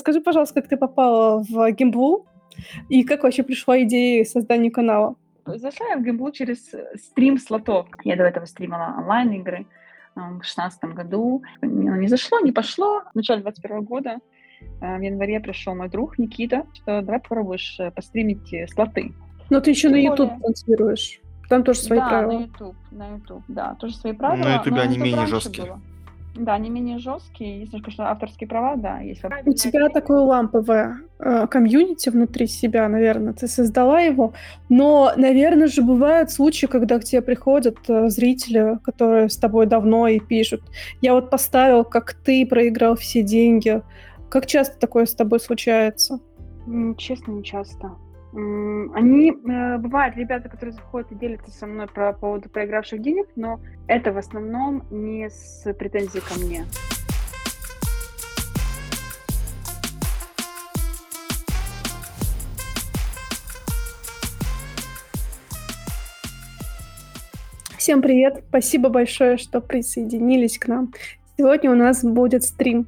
Скажи, пожалуйста, как ты попала в Гимблу и как вообще пришла идея создания канала? Зашла я в Гимблу через э, стрим слотов. Я до этого стримила онлайн-игры в 2016 году. Не зашло, не пошло. В начале 2021 года э, в январе пришел мой друг Никита, что давай попробуешь э, постримить слоты. Но ты еще Тем на YouTube более... транслируешь. Там тоже свои да, правила. на YouTube, на YouTube, да, тоже свои правила. На YouTube они менее жесткие. Было. Да, они менее жесткие. Если, конечно, авторские права, да, есть. У тебя такое ламповое э, комьюнити внутри себя, наверное, ты создала его. Но, наверное же, бывают случаи, когда к тебе приходят э, зрители, которые с тобой давно и пишут. Я вот поставил, как ты проиграл все деньги. Как часто такое с тобой случается? Честно, не часто. Они, э, бывают ребята, которые заходят и делятся со мной по поводу проигравших денег, но это в основном не с претензией ко мне. Всем привет! Спасибо большое, что присоединились к нам. Сегодня у нас будет стрим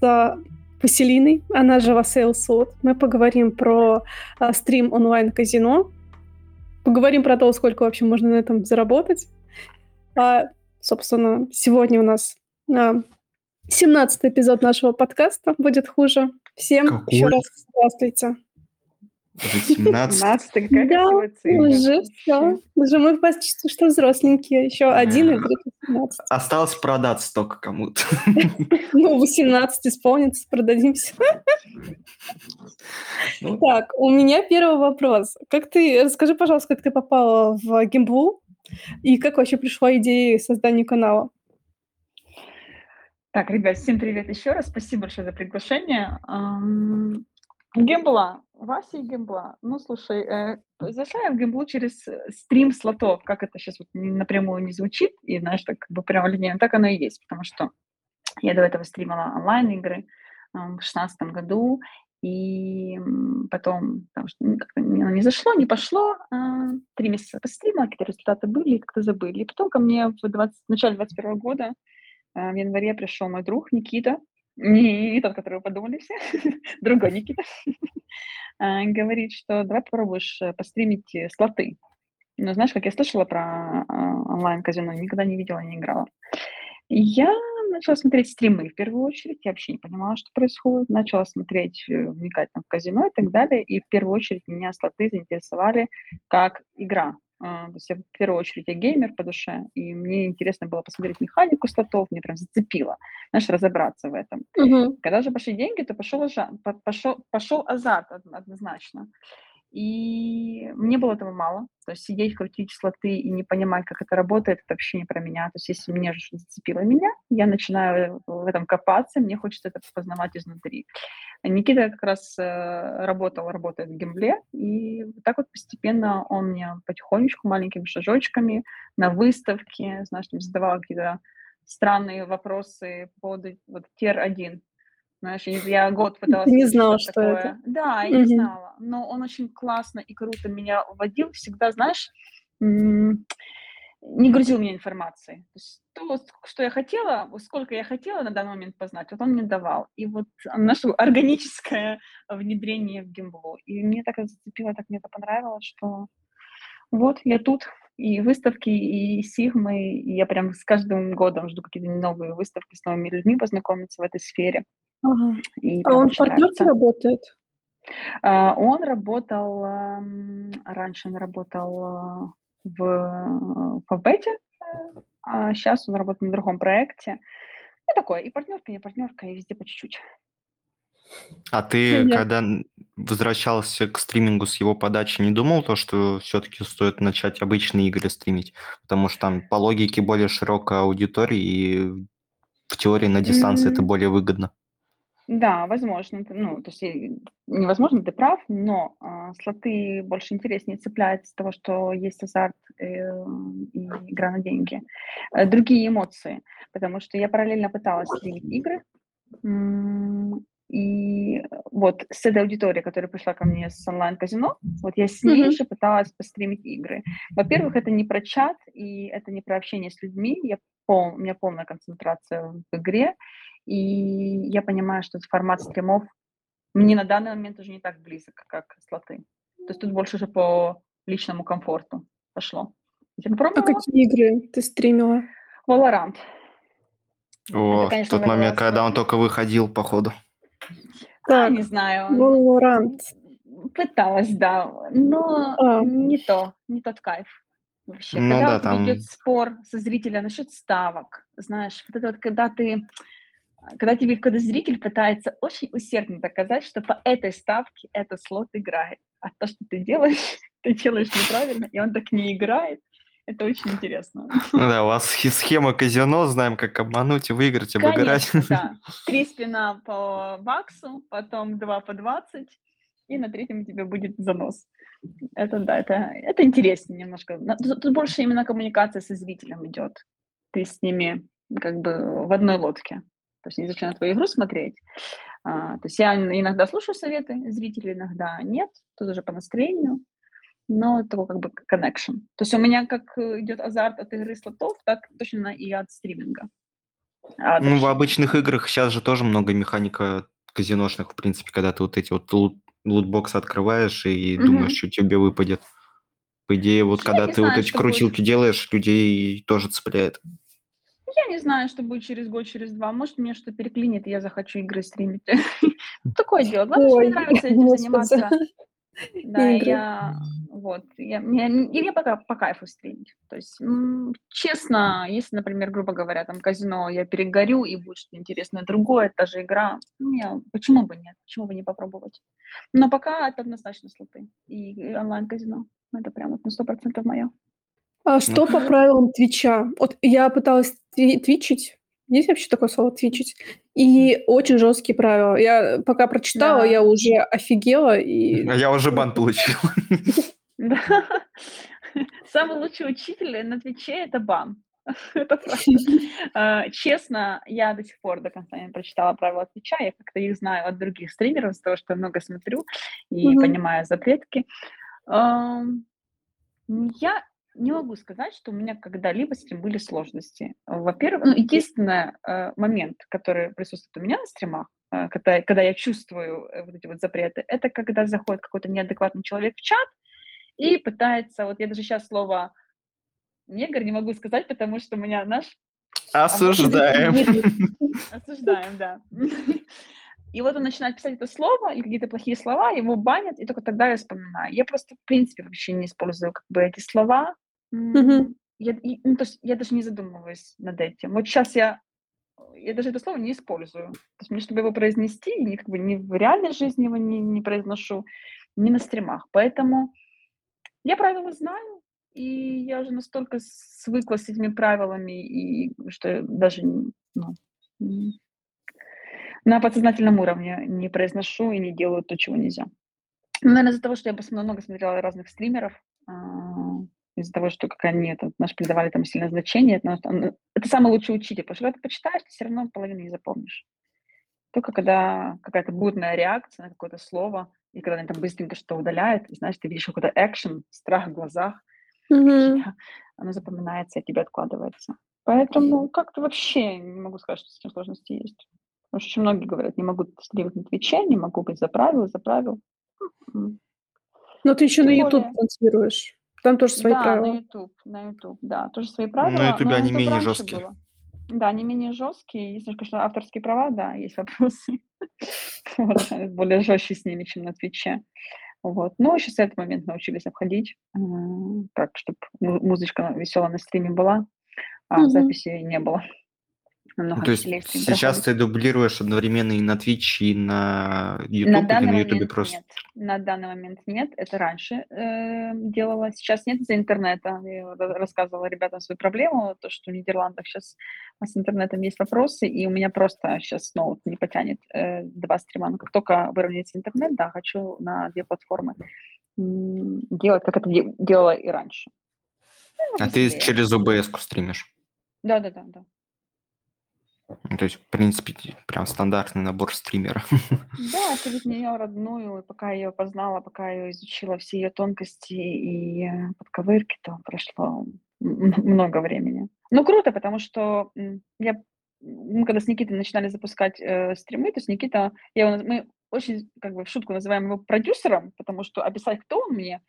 с Василиной, она же Васейл Суд. Мы поговорим про а, стрим онлайн-казино, поговорим про то, сколько вообще можно на этом заработать. А, собственно, сегодня у нас а, 17 эпизод нашего подкаста «Будет хуже». Всем Какой? еще раз здравствуйте. 17. Да, уже все. Уже мы почти что взросленькие. Еще один и будет 18. Осталось продаться только кому-то. Ну, 18 исполнится, продадимся. Ну. Так, у меня первый вопрос. Как ты, расскажи, пожалуйста, как ты попала в Гимблу и как вообще пришла идея создания канала? Так, ребят, всем привет еще раз. Спасибо большое за приглашение. Гембла, Вася и Гембла. Ну, слушай, э, зашла я в Гемблу через э, стрим слотов, как это сейчас вот напрямую не звучит, и, знаешь, так как бы прямо линейно, так оно и есть, потому что я до этого стримила онлайн-игры э, в 2016 году, и потом там, как-то оно не зашло, не пошло, э, три месяца постримила, какие-то результаты были, как-то забыли. И потом ко мне в, 20, в начале 2021 года, э, в январе пришел мой друг Никита, не, тот, который вы подумали все, другой Никита, говорит, что давай попробуешь э, постримить э, слоты. Ну, знаешь, как я слышала про онлайн-казино, никогда не видела, не играла. я начала смотреть стримы в первую очередь, я вообще не понимала, что происходит, начала смотреть, э, вникать там, в казино и так далее, и в первую очередь меня слоты заинтересовали как игра, то есть я, в первую очередь я геймер по душе, и мне интересно было посмотреть механику слотов, мне прям зацепило, знаешь, разобраться в этом. Угу. Когда же пошли деньги, то пошел, пошел, пошел азарт однозначно. И мне было этого мало. То есть сидеть, крутить слоты и не понимать, как это работает, это вообще не про меня. То есть если мне что зацепило меня, я начинаю в этом копаться, мне хочется это познавать изнутри. Никита как раз э, работал, работает в гембле, и так вот постепенно он мне потихонечку, маленькими шажочками на выставке, знаешь, задавал какие-то странные вопросы по поводу вот тир-1, знаешь, я год пыталась... Ты не знала, что, что это? Да, я не знала. Но он очень классно и круто меня вводил. Всегда, знаешь, не грузил меня информацией. То, есть то, что я хотела, сколько я хотела на данный момент познать, вот он мне давал. И вот наше органическое внедрение в гимблу. И мне так это зацепило, так мне это понравилось, что вот я тут, и выставки, и сигмы, и я прям с каждым годом жду какие-то новые выставки с новыми людьми познакомиться в этой сфере. Ага. И а он в партнерке работает? Uh, он работал, uh, раньше он работал uh, в Фабете, а сейчас он работает на другом проекте. Ну, такое, и партнерка, и не партнерка, и везде по чуть-чуть. А ты, Нет. когда возвращался к стримингу с его подачи, не думал то, что все-таки стоит начать обычные игры стримить? Потому что там по логике более широкая аудитория, и в теории на дистанции mm-hmm. это более выгодно. Да, возможно. Ну, то есть невозможно, ты прав, но э, слоты больше интереснее цепляют с того, что есть азарт э, и игра на деньги. Э, другие эмоции, потому что я параллельно пыталась стримить игры, и вот с этой аудиторией, которая пришла ко мне с онлайн-казино, вот я с ней mm-hmm. же пыталась постримить игры. Во-первых, это не про чат, и это не про общение с людьми. Я пол, у меня полная концентрация в игре, и я понимаю, что формат стримов мне на данный момент уже не так близок, как слоты. То есть тут больше уже по личному комфорту пошло. Я А какие игры ты стримила? Valorant. О, Это, конечно, тот момент, когда он только выходил, походу. А, не знаю. Valorant. Пыталась, да, но а. не то, не тот кайф. Вообще, ну, когда да, там... идет спор со зрителем насчет ставок, знаешь, вот это вот, когда ты, когда тебе, когда зритель пытается очень усердно доказать, что по этой ставке этот слот играет, а то, что ты делаешь, ты делаешь неправильно, и он так не играет, это очень интересно. Ну да, у вас схема казино, знаем, как обмануть, выиграть, обыграть. Конечно, да. Три спина по баксу, потом два по 20, и на третьем у тебя будет занос. Это да, это, это интереснее немножко. Тут, тут больше именно коммуникация со зрителем идет. Ты с ними как бы в одной лодке. То есть они начинают твою игру смотреть. А, то есть я иногда слушаю советы зрителей, иногда нет. Тут уже по настроению но такой как бы connection. То есть у меня как э, идет азарт от игры слотов, так точно и от стриминга. А ну, в обычных играх сейчас же тоже много механика казиношных, в принципе, когда ты вот эти вот лут, лутбоксы открываешь и mm-hmm. думаешь, что тебе выпадет. По идее, вот Я когда ты знаю, вот эти крутилки будет. делаешь, людей тоже цепляет. Я не знаю, что будет через год, через два. Может, мне что переклинит, и я захочу игры стримить. Такое дело. Главное, что мне нравится этим заниматься. Да, я вот, я, мне, мне пока по кайфу стримить. То есть, честно, если, например, грубо говоря, там казино, я перегорю и будет что-то интересное другое, та же игра, мне, почему бы нет, почему бы не попробовать? Но пока это однозначно слоты и онлайн-казино. Это прям вот на сто процентов мое. А что по правилам Твича? Вот я пыталась твичить, есть вообще такое слово твичить? И очень жесткие правила. Я пока прочитала, да. я уже офигела. И... А я уже бан получил. Самый лучший учитель на Твиче – это бан. Это правда. А, честно, я до сих пор до конца не прочитала правила Твича. Я как-то их знаю от других стримеров, из-за того, что я много смотрю и понимаю запретки. Я не могу сказать, что у меня когда-либо с этим были сложности. Во-первых, ну, единственный э, момент, который присутствует у меня на стримах, э, когда, когда я чувствую э, вот эти вот запреты, это когда заходит какой-то неадекватный человек в чат и пытается, вот я даже сейчас слово негр не могу сказать, потому что у меня наш... Осуждаем. Осуждаем, да. И вот он начинает писать это слово и какие-то плохие слова, его банят, и только тогда я вспоминаю. Я просто, в принципе, вообще не использую как бы эти слова, Мгм. Я, ну, то есть я даже не задумываюсь над этим. Вот сейчас я, я даже это слово не использую. То есть мне, чтобы его произнести, ни, как бы, ни в реальной жизни его не, не произношу, ни на стримах. Поэтому я правила знаю, и я уже настолько свыкла с этими правилами, и что даже ну, на подсознательном уровне не произношу и не делаю то, чего нельзя. Наверное, из-за того, что я много смотрела разных стримеров, а, из-за того, что как они это, наш придавали там сильное значение. Это, это самый лучший учитель, потому что когда ты почитаешь, ты все равно половину не запомнишь. Только когда какая-то бурная реакция на какое-то слово, и когда они там быстренько что удаляют, и, знаешь, ты видишь какой-то экшен, страх в глазах, mm-hmm. оно запоминается и тебе откладывается. Поэтому как-то вообще не могу сказать, что с этим сложности есть. Потому что очень многие говорят, не могу стримить на Твиче, не могу быть за правил, за правил. Но ты еще Тем на YouTube более... транслируешь. Там тоже свои да, правила. на YouTube, на YouTube, да, тоже свои правила. На YouTube они менее жесткие. Было. Да, они менее жесткие. Если, конечно, авторские права, да, есть вопросы. более жестче с ними, чем на Твиче. Вот. Но еще с этого момента научились обходить, так, чтобы музычка веселая на стриме была, а записи не было намного То есть сейчас ты дублируешь одновременно и на Twitch, и на YouTube, на или на YouTube просто? Нет. На данный момент нет. Это раньше э, делала. Сейчас нет из-за интернета. Я рассказывала ребятам свою проблему, то, что в Нидерландах сейчас с интернетом есть вопросы, и у меня просто сейчас ноут не потянет э, два стрима. Но как только выровняется интернет, да, хочу на две платформы делать, как это делала и раньше. Ну, а ты через OBS стримишь? Да, да, да, да. То есть, в принципе, прям стандартный набор стримера. Да, это ведь ее родную, и пока ее познала, пока я изучила все ее тонкости и э, подковырки, то прошло много времени. Ну, круто, потому что я мы когда с Никитой начинали запускать э, стримы, то есть Никита, я, мы очень, как бы, в шутку называем его продюсером, потому что описать, кто он мне,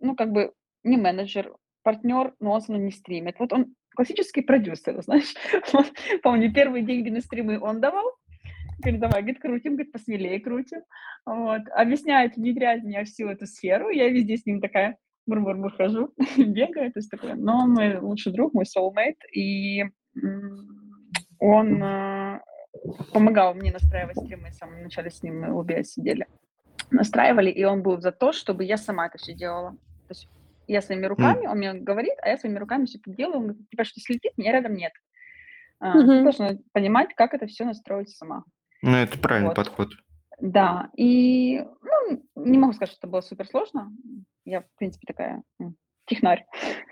ну, как бы, не менеджер, партнер, но он со мной не стримит. Вот он классический продюсер, знаешь. Вот, помню, первые деньги на стримы он давал, говорит, давай, говорит, крутим, говорит, посмелее крутим. Вот. Объясняет, внедряет меня всю эту сферу, я везде с ним такая бур-бур-бур хожу, бегаю, то есть такое. Но он мой лучший друг, мой soulmate, и он э, помогал мне настраивать стримы, в самом начале с ним мы обе сидели, настраивали, и он был за то, чтобы я сама это все делала. То есть я своими руками, mm. он мне говорит, а я своими руками все это делаю, он говорит, типа, что слетит, меня рядом нет. Mm-hmm. Ты должна понимать, как это все настроить сама. Ну, это правильный вот. подход. Да, и ну, не могу сказать, что это было супер сложно. Я, в принципе, такая технарь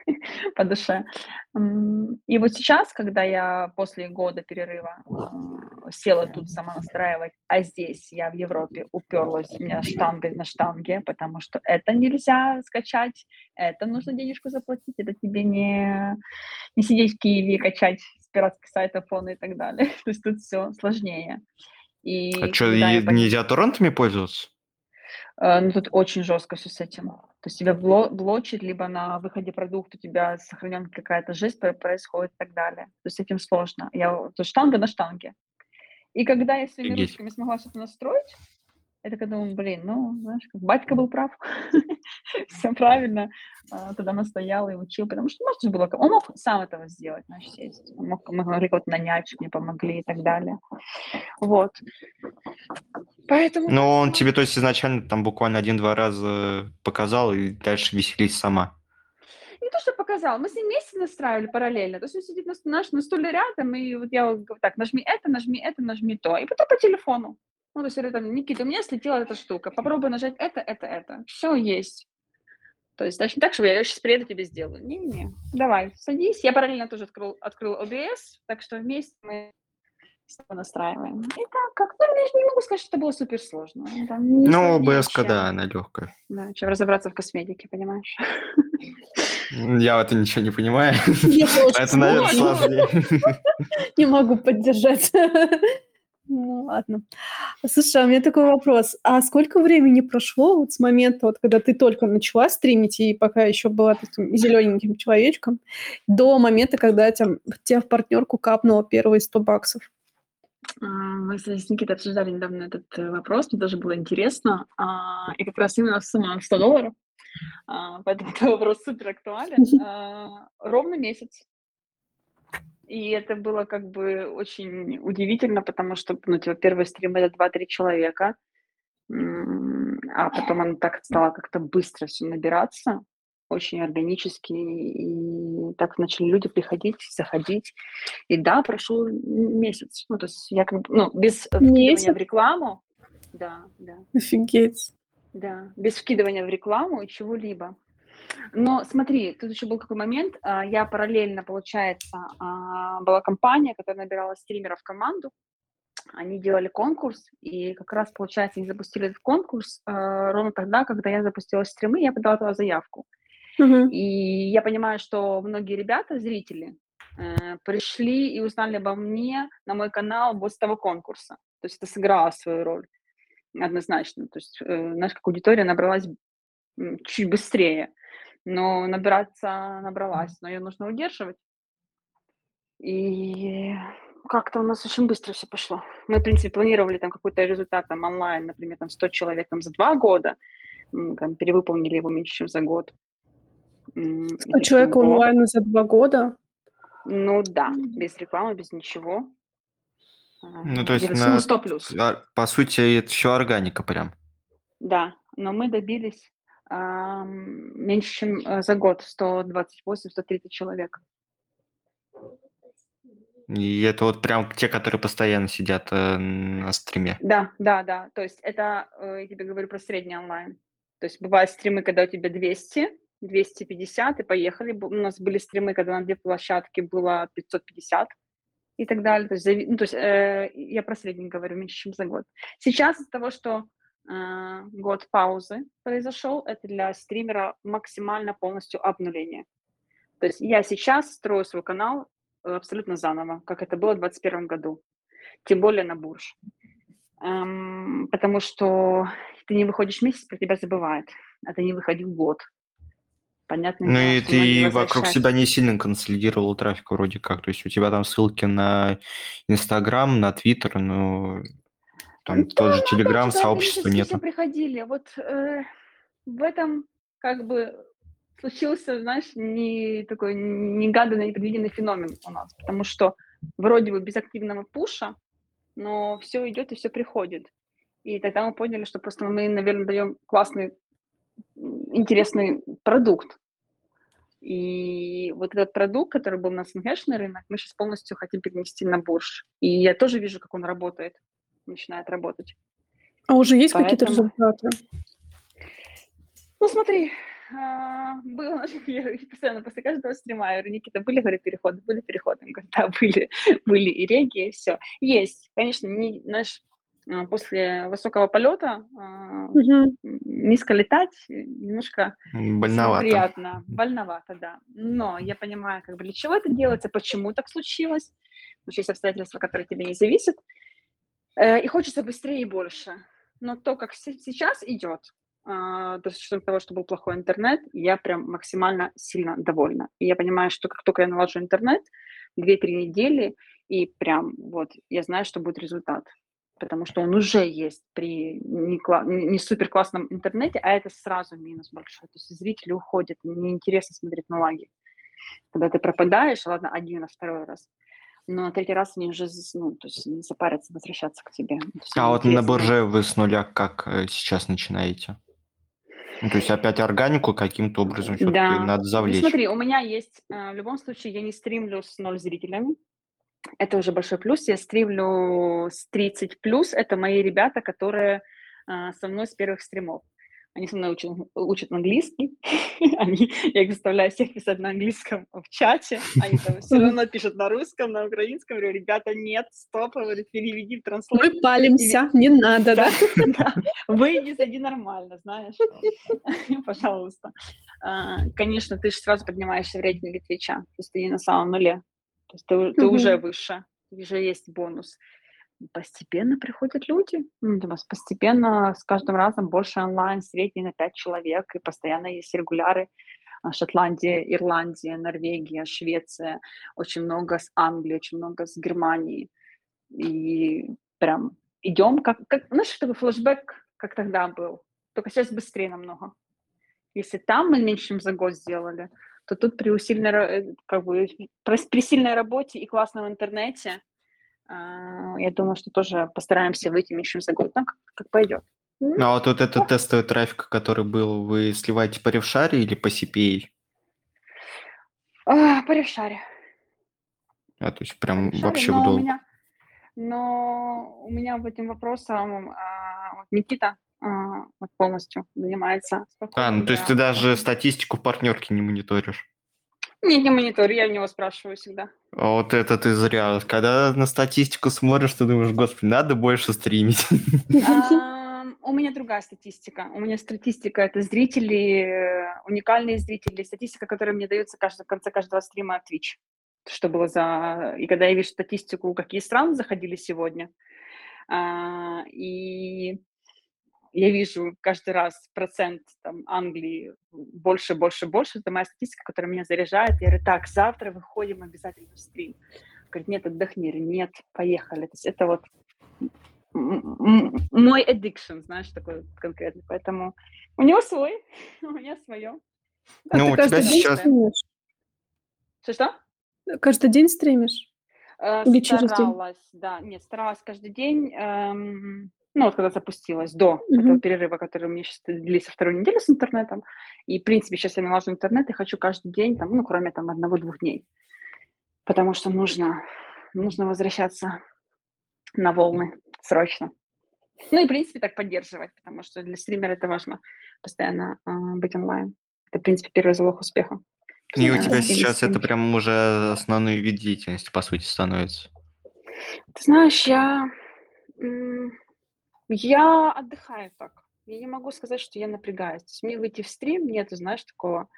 по душе. И вот сейчас, когда я после года перерыва села тут сама настраивать, а здесь я в Европе уперлась, у меня штанга на штанге, потому что это нельзя скачать, это нужно денежку заплатить, это тебе не, не сидеть в Киеве и качать с пиратских сайтов фона и так далее. То есть тут все сложнее. И а что, нельзя торрентами пользоваться? Э, ну, тут очень жестко все с этим. То есть тебя бло- блочит, либо на выходе продукта у тебя сохранен какая-то жесть происходит и так далее. То есть с этим сложно. Я, то есть штанга на штанге. И когда я своими Офигеть. ручками смогла что-то настроить, я такая думаю, блин, ну, знаешь, как батька был прав, все правильно, а, тогда настоял и учил, потому что можно было, он мог сам этого сделать, знаешь, сесть, он мог, мы могли вот нанять, мне помогли и так далее, вот. Поэтому... Но он тебе, то есть, изначально там буквально один-два раза показал и дальше веселись сама. Не то, что показал, мы с ним вместе настраивали параллельно. То есть он сидит на, наш, на стуле рядом, и вот я вот говорю, так, нажми это, нажми это, нажми то. И потом по телефону. Ну, то есть, это там, Никита, у меня слетела эта штука, попробуй нажать это, это, это. Все есть. То есть, не так, что я сейчас приеду, тебе сделаю. Не-не-не, давай, садись. Я параллельно тоже открыл, открыл OBS, так что вместе мы настраиваем. И так, как, ну, я не могу сказать, что это было супер сложно. Ну, OBS, да, она легкая. Да, чем разобраться в косметике, понимаешь? Я в это ничего не понимаю. Это, наверное, сложнее. Не могу поддержать. Ну, ладно. Слушай, а у меня такой вопрос. А сколько времени прошло вот с момента, вот, когда ты только начала стримить, и пока еще была таким зелененьким человечком, до момента, когда тебя, тебя в партнерку капнуло первые 100 баксов? А, мы с Никитой обсуждали недавно этот э, вопрос, мне тоже было интересно. А, и как раз именно сумма 100 долларов, поэтому этот вопрос супер актуален. Ровно месяц и это было как бы очень удивительно, потому что, ну, типа, первый стрим это 2-3 человека, а потом оно так стало как-то быстро все набираться, очень органически, и так начали люди приходить, заходить. И да, прошел месяц. Ну, то есть я как бы, ну, без вкидывания в рекламу. Да, да. Офигеть. Да, без вкидывания в рекламу и чего-либо. Но смотри, тут еще был какой момент. А, я параллельно, получается, а, была компания, которая набирала стримеров в команду. Они делали конкурс, и как раз, получается, они запустили этот конкурс а, ровно тогда, когда я запустила стримы, я подала туда заявку. Uh-huh. И я понимаю, что многие ребята, зрители, э, пришли и узнали обо мне на мой канал после того конкурса. То есть это сыграло свою роль однозначно. То есть э, наша как аудитория набралась чуть быстрее но набираться набралась, но ее нужно удерживать. И как-то у нас очень быстро все пошло. Мы, в принципе, планировали там какой-то результат там онлайн, например, там 100 человек там за два года, там, перевыполнили его меньше, чем за год. 100 человек онлайн за два года? Ну да, без рекламы, без ничего. Ну, то есть, на, 100 плюс. А, по сути, это все органика прям. Да, но мы добились меньше, чем э, за год, 128-130 человек. И это вот прям те, которые постоянно сидят э, на стриме. Да, да, да. То есть это, э, я тебе говорю про средний онлайн. То есть бывают стримы, когда у тебя 200, 250, и поехали. У нас были стримы, когда на две площадки было 550 и так далее. То есть, ну, то есть э, я про средний говорю, меньше, чем за год. Сейчас из-за того, что а, год паузы произошел, это для стримера максимально полностью обнуление. То есть я сейчас строю свой канал абсолютно заново, как это было в 2021 году, тем более на бурж. эм, потому что ты не выходишь месяц, про тебя забывают, а ты не выходил год. Понятно. Ну и ты вокруг себя не сильно консолидировал трафик вроде как. То есть у тебя там ссылки на Инстаграм, на Твиттер, ну там да, тот же Телеграм, сообщества нет. Все приходили. Вот э, в этом как бы случился, знаешь, не такой негаданный, непредвиденный феномен у нас, потому что вроде бы без активного пуша, но все идет и все приходит. И тогда мы поняли, что просто мы, наверное, даем классный интересный продукт. И вот этот продукт, который был на СНГшный рынок, мы сейчас полностью хотим перенести на бурж. И я тоже вижу, как он работает, начинает работать. А уже есть Поэтому... какие-то результаты? Ну, смотри, было, я постоянно после каждого стрима, я говорю, Никита, были, говорю, переходы? Были переходы? Он говорит, да, были, были и реги, и все. Есть, конечно, не, знаешь, а, после высокого полета угу. низко летать немножко больновато. приятно, больновато, да. Но я понимаю, как бы для чего это делается, почему так случилось, потому что есть обстоятельства, которые тебе не зависят, э, и хочется быстрее и больше. Но то, как сейчас идет, то с учетом того, что был плохой интернет, я прям максимально сильно довольна. И я понимаю, что как только я наложу интернет, 2-3 недели, и прям вот я знаю, что будет результат потому что он уже есть при не, кла- не супер классном интернете, а это сразу минус большой. То есть зрители уходят, неинтересно смотреть на лаги. Когда ты пропадаешь, ладно, один раз, второй раз, но на третий раз они уже ну, то есть не запарятся возвращаться к тебе. А вот на бурже вы с нуля как э, сейчас начинаете? Ну, то есть опять органику каким-то образом да. надо ну, завлечь. Ну, смотри, у меня есть, э, в любом случае, я не стримлю с ноль зрителями, это уже большой плюс. Я стримлю с 30 плюс. Это мои ребята, которые а, со мной с первых стримов. Они со мной учат, учат английский. они, я их заставляю всех писать на английском в чате. Они там все равно пишут на русском, на украинском. говорю, ребята, нет, стоп, говорю, переведи в. Мы палимся, не надо, да? да? Выйди, зайди нормально, знаешь. Пожалуйста. А, конечно, ты же сразу поднимаешься в рейтинге Твича. То есть ты не на самом нуле. То есть ты, ты уже выше, уже есть бонус. Постепенно приходят люди, ну, постепенно с каждым разом больше онлайн, средний на 5 человек, и постоянно есть регуляры. А, Шотландия, Ирландия, Норвегия, Швеция, очень много с Англии, очень много с Германии. И прям идем, как, как знаешь, такой флешбэк, как тогда был, только сейчас быстрее намного. Если там мы меньше, чем за год сделали, то тут при усиленной, э, как бы, при сильной работе и классном интернете, я думаю, что тоже постараемся выйти меньше за год, ну, как, пойдет. Ну, а вот, вот этот тестовый трафик, который был, вы сливаете по ревшаре или по CPA? А, по ревшаре. А, то есть прям ревшаре, вообще но У меня, но у меня в этим вопросом а, вот Никита, а, вот полностью занимается. А, ну то есть ты даже статистику партнерки не мониторишь? Не, не мониторю, я у него спрашиваю всегда. А вот это ты зря. Когда на статистику смотришь, ты думаешь, господи, надо больше стримить. У меня другая статистика. У меня статистика это зрители, уникальные зрители, статистика, которая мне дается в конце каждого стрима от Twitch. Что было за... И когда я вижу статистику, какие страны заходили сегодня, а, и я вижу каждый раз процент там, Англии больше, больше, больше. Это моя статистика, которая меня заряжает. Я говорю, так, завтра выходим обязательно в стрим. Говорит, нет, отдохни. Нет, поехали. То есть это вот мой addiction, знаешь, такой конкретный. Поэтому у него свой, у меня свое. Ну, у тебя сейчас... Что-что? Каждый день стримишь? Э, Или старалась, да. Нет, старалась каждый день. Эм, ну, вот когда запустилась, до mm-hmm. этого перерыва, который у меня сейчас длится вторую неделю с интернетом. И, в принципе, сейчас я налажу интернет и хочу каждый день, там, ну, кроме там одного-двух дней. Потому что нужно, нужно возвращаться на волны срочно. Ну и, в принципе, так поддерживать, потому что для стримера это важно постоянно э, быть онлайн. Это, в принципе, первый залог успеха. И у тебя сейчас это прям уже основной вид деятельности, по сути, становится. Ты знаешь, я я отдыхаю так. Я не могу сказать, что я напрягаюсь. То есть мне выйти в стрим, нет, знаешь, такого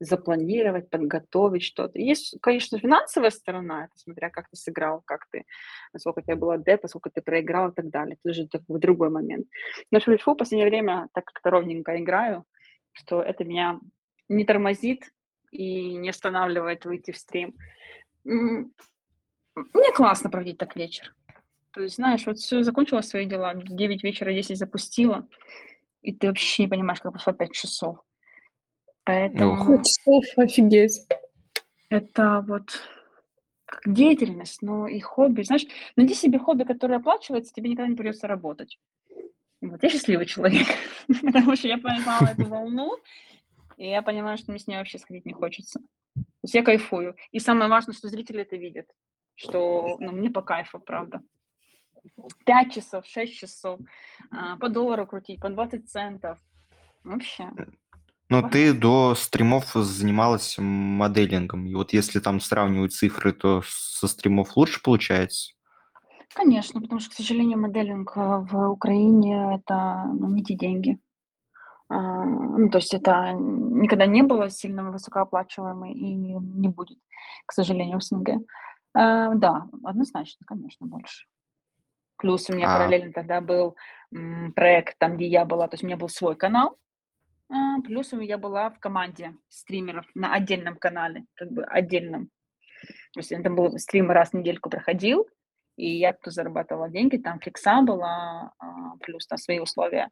запланировать, подготовить что-то. Есть, конечно, финансовая сторона, это смотря как ты сыграл, как ты, насколько у тебя было депа, сколько ты проиграл и так далее. Это уже такой другой момент. Но в последнее время так как-то ровненько играю, что это меня не тормозит и не останавливает выйти в стрим. Мне классно проводить так вечер. То есть, знаешь, вот все, закончила свои дела, 9 вечера 10 запустила, и ты вообще не понимаешь, как прошло 5 часов. Поэтому... часов, офигеть. Это вот как деятельность, но и хобби. Знаешь, найди себе хобби, которое оплачивается, тебе никогда не придется работать. Вот я счастливый человек, потому что я поймала эту волну, и я понимаю, что мне с ней вообще сходить не хочется. То есть я кайфую. И самое важное, что зрители это видят, что ну, мне по кайфу, правда. 5 часов, 6 часов, а, по доллару крутить, по 20 центов. Вообще. Но ты до стримов занималась моделингом. И вот если там сравнивать цифры, то со стримов лучше получается? Конечно, потому что, к сожалению, моделинг э, в Украине это ну, не те деньги. А, ну, то есть это никогда не было сильно высокооплачиваемый и не будет, к сожалению, в СНГ. А, да, однозначно, конечно, больше. Плюс у меня а... параллельно тогда был м, проект, там, где я была, то есть у меня был свой канал, а, плюс я была в команде стримеров на отдельном канале, как бы отдельном. То есть это был стрим раз в недельку проходил, и я тут зарабатывала деньги, там фикса была, а, плюс там свои условия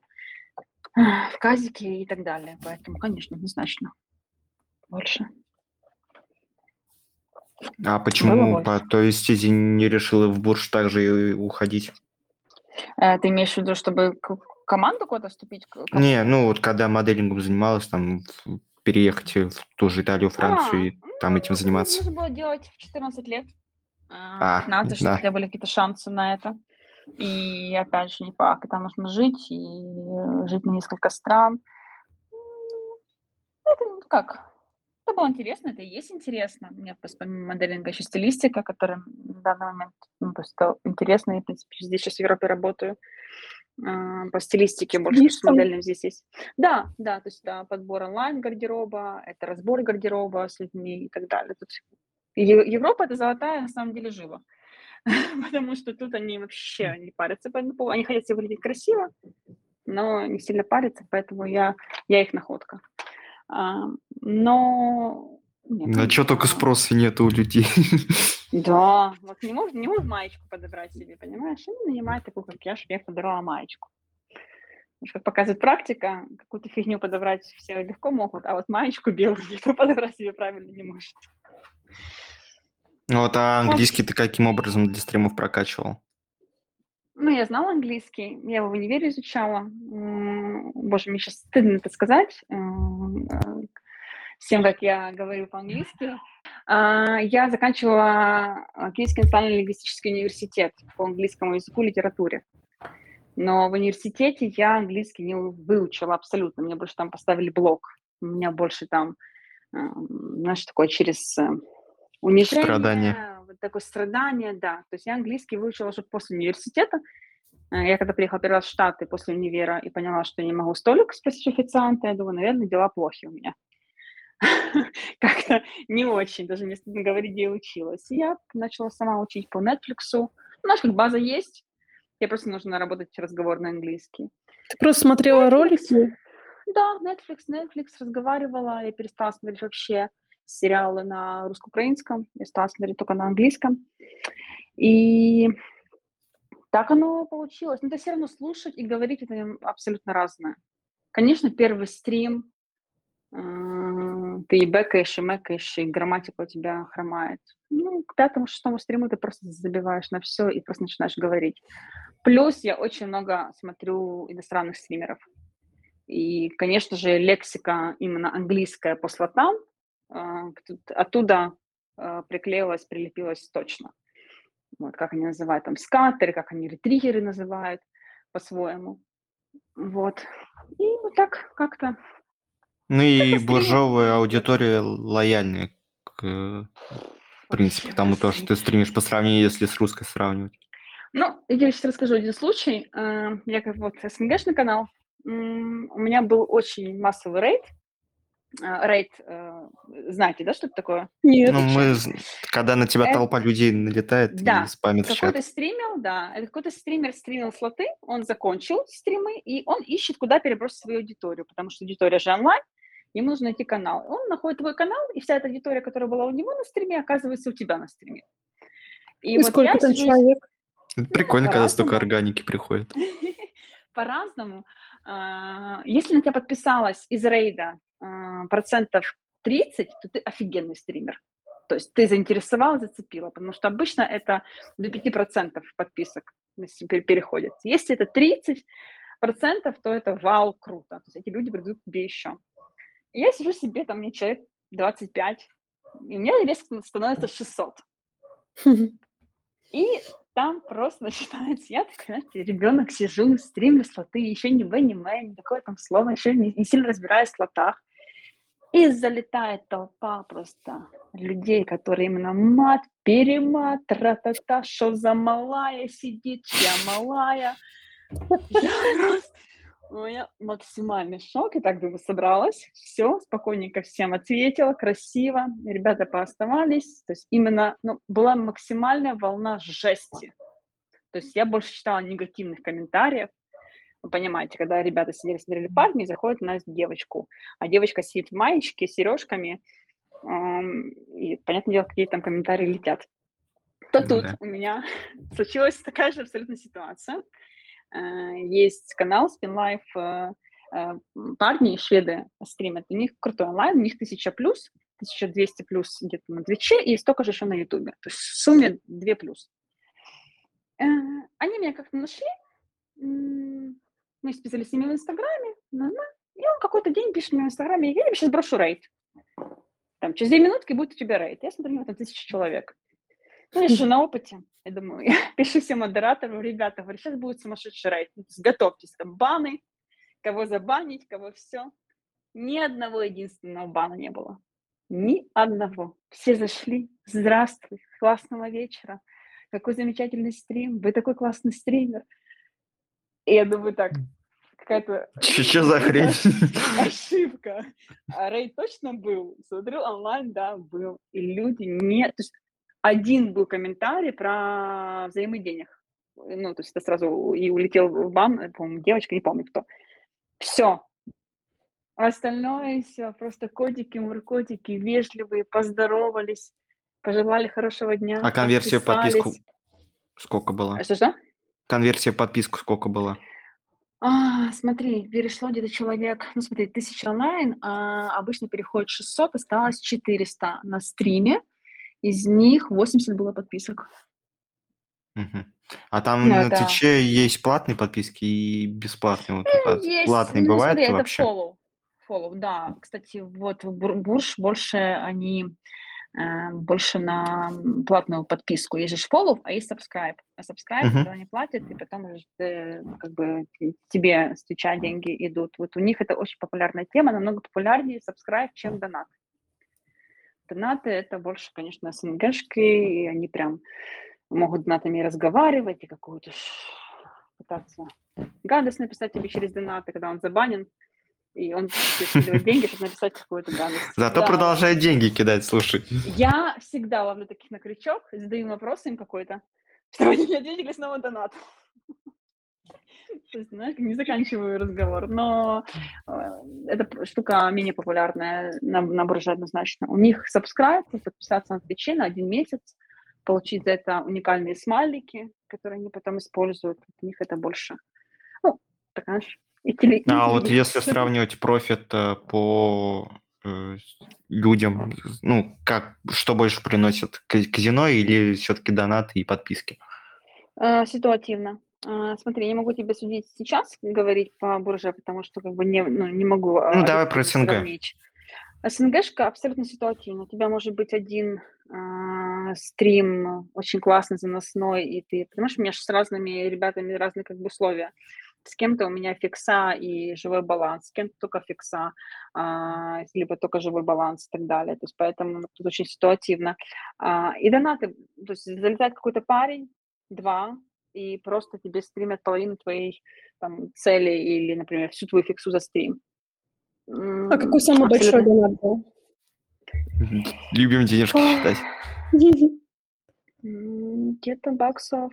в казике и так далее. Поэтому, конечно, однозначно больше. А почему по той стези не решила в бурж также уходить? Э, ты имеешь в виду, чтобы команду куда-то вступить? Не, ну вот когда моделингом занималась, там переехать в ту же Италию, Францию а, и там ну, этим заниматься. Нужно было делать в 14 лет, 15, а, чтобы да. у тебя были какие-то шансы на это. И опять же, не факт, там нужно жить и жить на несколько стран. Это как? Это было интересно, это и есть интересно. Меня просто помимо моделинга еще стилистика, которая в данный момент ну, просто интересно. И, в принципе, здесь сейчас в Европе работаю. А, по стилистике больше с модельным здесь есть. Да, да, то есть да, подбор онлайн гардероба, это разбор гардероба с людьми и так далее. Тут Европа это золотая на самом деле жива, потому что тут они вообще не парятся по этому Они хотят себе выглядеть красиво, но не сильно парятся, поэтому я, я их находка. А, но нет, На что только спроса нет у людей. Да, вот не может, не может маечку подобрать себе, понимаешь? И нанимает такую, как я, чтобы я подобрала маечку. Потому что, как показывает практика, какую-то фигню подобрать все легко могут, а вот маечку белую никто подобрать себе правильно не может. Ну вот, а английский ты каким образом для стримов прокачивал? Ну, я знала английский, я его в универе изучала. Боже, мне сейчас стыдно это сказать с тем, как я говорю по-английски. А, я заканчивала Киевский национальный лингвистический университет по английскому языку и литературе. Но в университете я английский не выучила абсолютно. Мне больше там поставили блок. У меня больше там, а, знаешь, такое через э, унижение. Страдание. Такое страдание, да. То есть я английский выучила уже после университета. Э, я когда приехала первый раз в Штаты после универа и поняла, что я не могу столик спросить официанта, я думаю, наверное, дела плохи у меня. как-то не очень, даже не стыдно говорить, где я училась. И я начала сама учить по Netflix. Ну, знаешь, как база есть, я просто нужно работать разговор на английский. Ты просто смотрела Netflix. ролики? Да, Netflix, Netflix разговаривала, я перестала смотреть вообще сериалы на русско-украинском, я стала смотреть только на английском. И так оно получилось. Но это все равно слушать и говорить это абсолютно разное. Конечно, первый стрим ты и бэкаешь, и мэкаешь, и грамматика у тебя хромает. Ну, к пятому-шестому стриму ты просто забиваешь на все и просто начинаешь говорить. Плюс я очень много смотрю иностранных стримеров. И, конечно же, лексика именно английская по слотам оттуда а, приклеилась, прилепилась точно. Вот, как они называют там скаттеры, как они ретригеры называют по-своему. Вот. И вот так как-то ну и буржовая аудитория лояльная к, в принципе, к тому, то, что ты стримишь по сравнению, если с русской сравнивать. Ну, я сейчас расскажу один случай. Э, я как вот СНГшный канал, у меня был очень массовый рейд А, рейд, э, знаете, да, что это такое? Нет. Ну, мы, когда на тебя Это- толпа людей налетает Да, и спамит. Какой-то стримил, да, это какой-то стример стримил слоты, он закончил стримы, и он ищет, куда перебросить свою аудиторию, потому что аудитория же онлайн, ему нужно найти канал. Он находит твой канал, и вся эта аудитория, которая была у него на стриме, оказывается у тебя на стриме. И сколько я там сижу и человек? Это Прикольно, когда столько органики приходит. по-разному. А, Если на тебя подписалось из рейда а, процентов 30, то ты офигенный стример. То есть ты заинтересовал, зацепила, потому что обычно это до 5% подписок если пер- переходит. Если это 30%, то это вау, круто. То есть эти люди придут к тебе еще. И я сижу себе, там мне человек 25, и у меня резко становится 600. И там просто начинается, я такой, знаете, ребенок сижу, стримлю слоты, еще не в аниме, не такое там слово, еще не, не сильно разбираюсь в слотах. И залетает толпа просто людей, которые именно мат, перемат, тра-та-та, что за малая сидит, я малая. Я У меня максимальный шок, и так думаю, собралась, все, спокойненько всем ответила, красиво, ребята пооставались, то есть именно, ну, была максимальная волна жести, то есть я больше читала негативных комментариев, вы понимаете, когда ребята сидели, смотрели парни, заходит у нас девочку, а девочка сидит в маечке с сережками, ам, и, понятное дело, какие там комментарии летят. То Ну тут да. у меня случилась такая же абсолютно ситуация. Э, Есть канал Spin Life, э, э, парни, шведы стримят, у них крутой онлайн, у них 1000 плюс, 1200 плюс где-то на Твиче и столько же еще на Ютубе. То есть в сумме 2 плюс. Они меня как-то нашли, мы списались с ними в Инстаграме, ну-ну, и он какой-то день пишет мне в Инстаграме, я тебе сейчас брошу рейд. Там, через две минутки будет у тебя рейд. Я смотрю, там тысяча человек. Ну, я же на опыте. Я думаю, я пишу всем модераторам, ребята, говорю, сейчас будет сумасшедший рейд. Ну, Готовьтесь, там баны, кого забанить, кого все. Ни одного единственного бана не было. Ни одного. Все зашли. Здравствуй, классного вечера. Какой замечательный стрим. Вы такой классный стример. И я думаю, так, какая-то Что за хрень? ошибка. А рейд точно был. Смотрю онлайн, да, был. И люди не... То есть один был комментарий про взаимы денег. Ну, то есть это сразу и улетел в бан, по-моему, девочка, не помню кто. Все. Остальное все просто котики, муркотики, вежливые, поздоровались, пожелали хорошего дня. А конверсия подписку сколько была? Что-что? Конверсия подписку сколько была? А, смотри, перешло где-то человек, ну смотри, 1000 онлайн, а обычно переходит 600, осталось 400 на стриме, из них 80 было подписок. А там Ну, на это- Твиче есть платные подписки и бесплатные. Вот а Есть, платные ну, бывают смотри, это вообще? follow. Follow, да. Кстати, вот в Бур- Бурж больше они э, больше на платную подписку. Есть же follow, а есть subscribe. А subscribe, когда они платят, и потом уже э, как бы тебе с Твича деньги идут. Вот у них это очень популярная тема, намного популярнее subscribe, чем донат. Донаты это больше, конечно, СНГшки, и они прям могут донатами разговаривать и какую-то пытаться гадость написать тебе через донаты, когда он забанен, и он скидывает деньги, чтобы написать какую-то гадость. Зато Да. продолжает деньги кидать, слушай. Я всегда ловлю таких на крючок, задаю вопрос им какой-то, чтобы они мне ответили снова донат. То есть, знаешь, не заканчиваю разговор. Но э, эта штука менее популярная на, на бурже однозначно. У них subscribe, подписаться на Твиче на один месяц, получить за это уникальные смайлики, которые они потом используют. У них это больше, ну, так А вот если сравнивать профит э, по э, людям, ну, как, что больше приносит, Ка- казино или все-таки донаты и подписки? А, Ситуативно. А, Смотри, я не могу тебе судить сейчас, говорить по бурже, потому что как бы не, ну, не могу Ну, давай про СНГ. сравнить. СНГшка абсолютно ситуативно. У тебя может быть один а, стрим очень классный, заносной, и ты, понимаешь, у меня с разными ребятами разные как бы условия. С кем-то у меня фикса и живой баланс, с кем-то только фикса, а, либо только живой баланс и так далее. То есть поэтому тут очень ситуативно. А, и донаты, то есть залетает какой-то парень, два, и просто тебе стримят половину твоей там, цели или, например, всю твою фиксу за стрим. А какой самый большой донат был? Любим денежки считать. Где-то баксов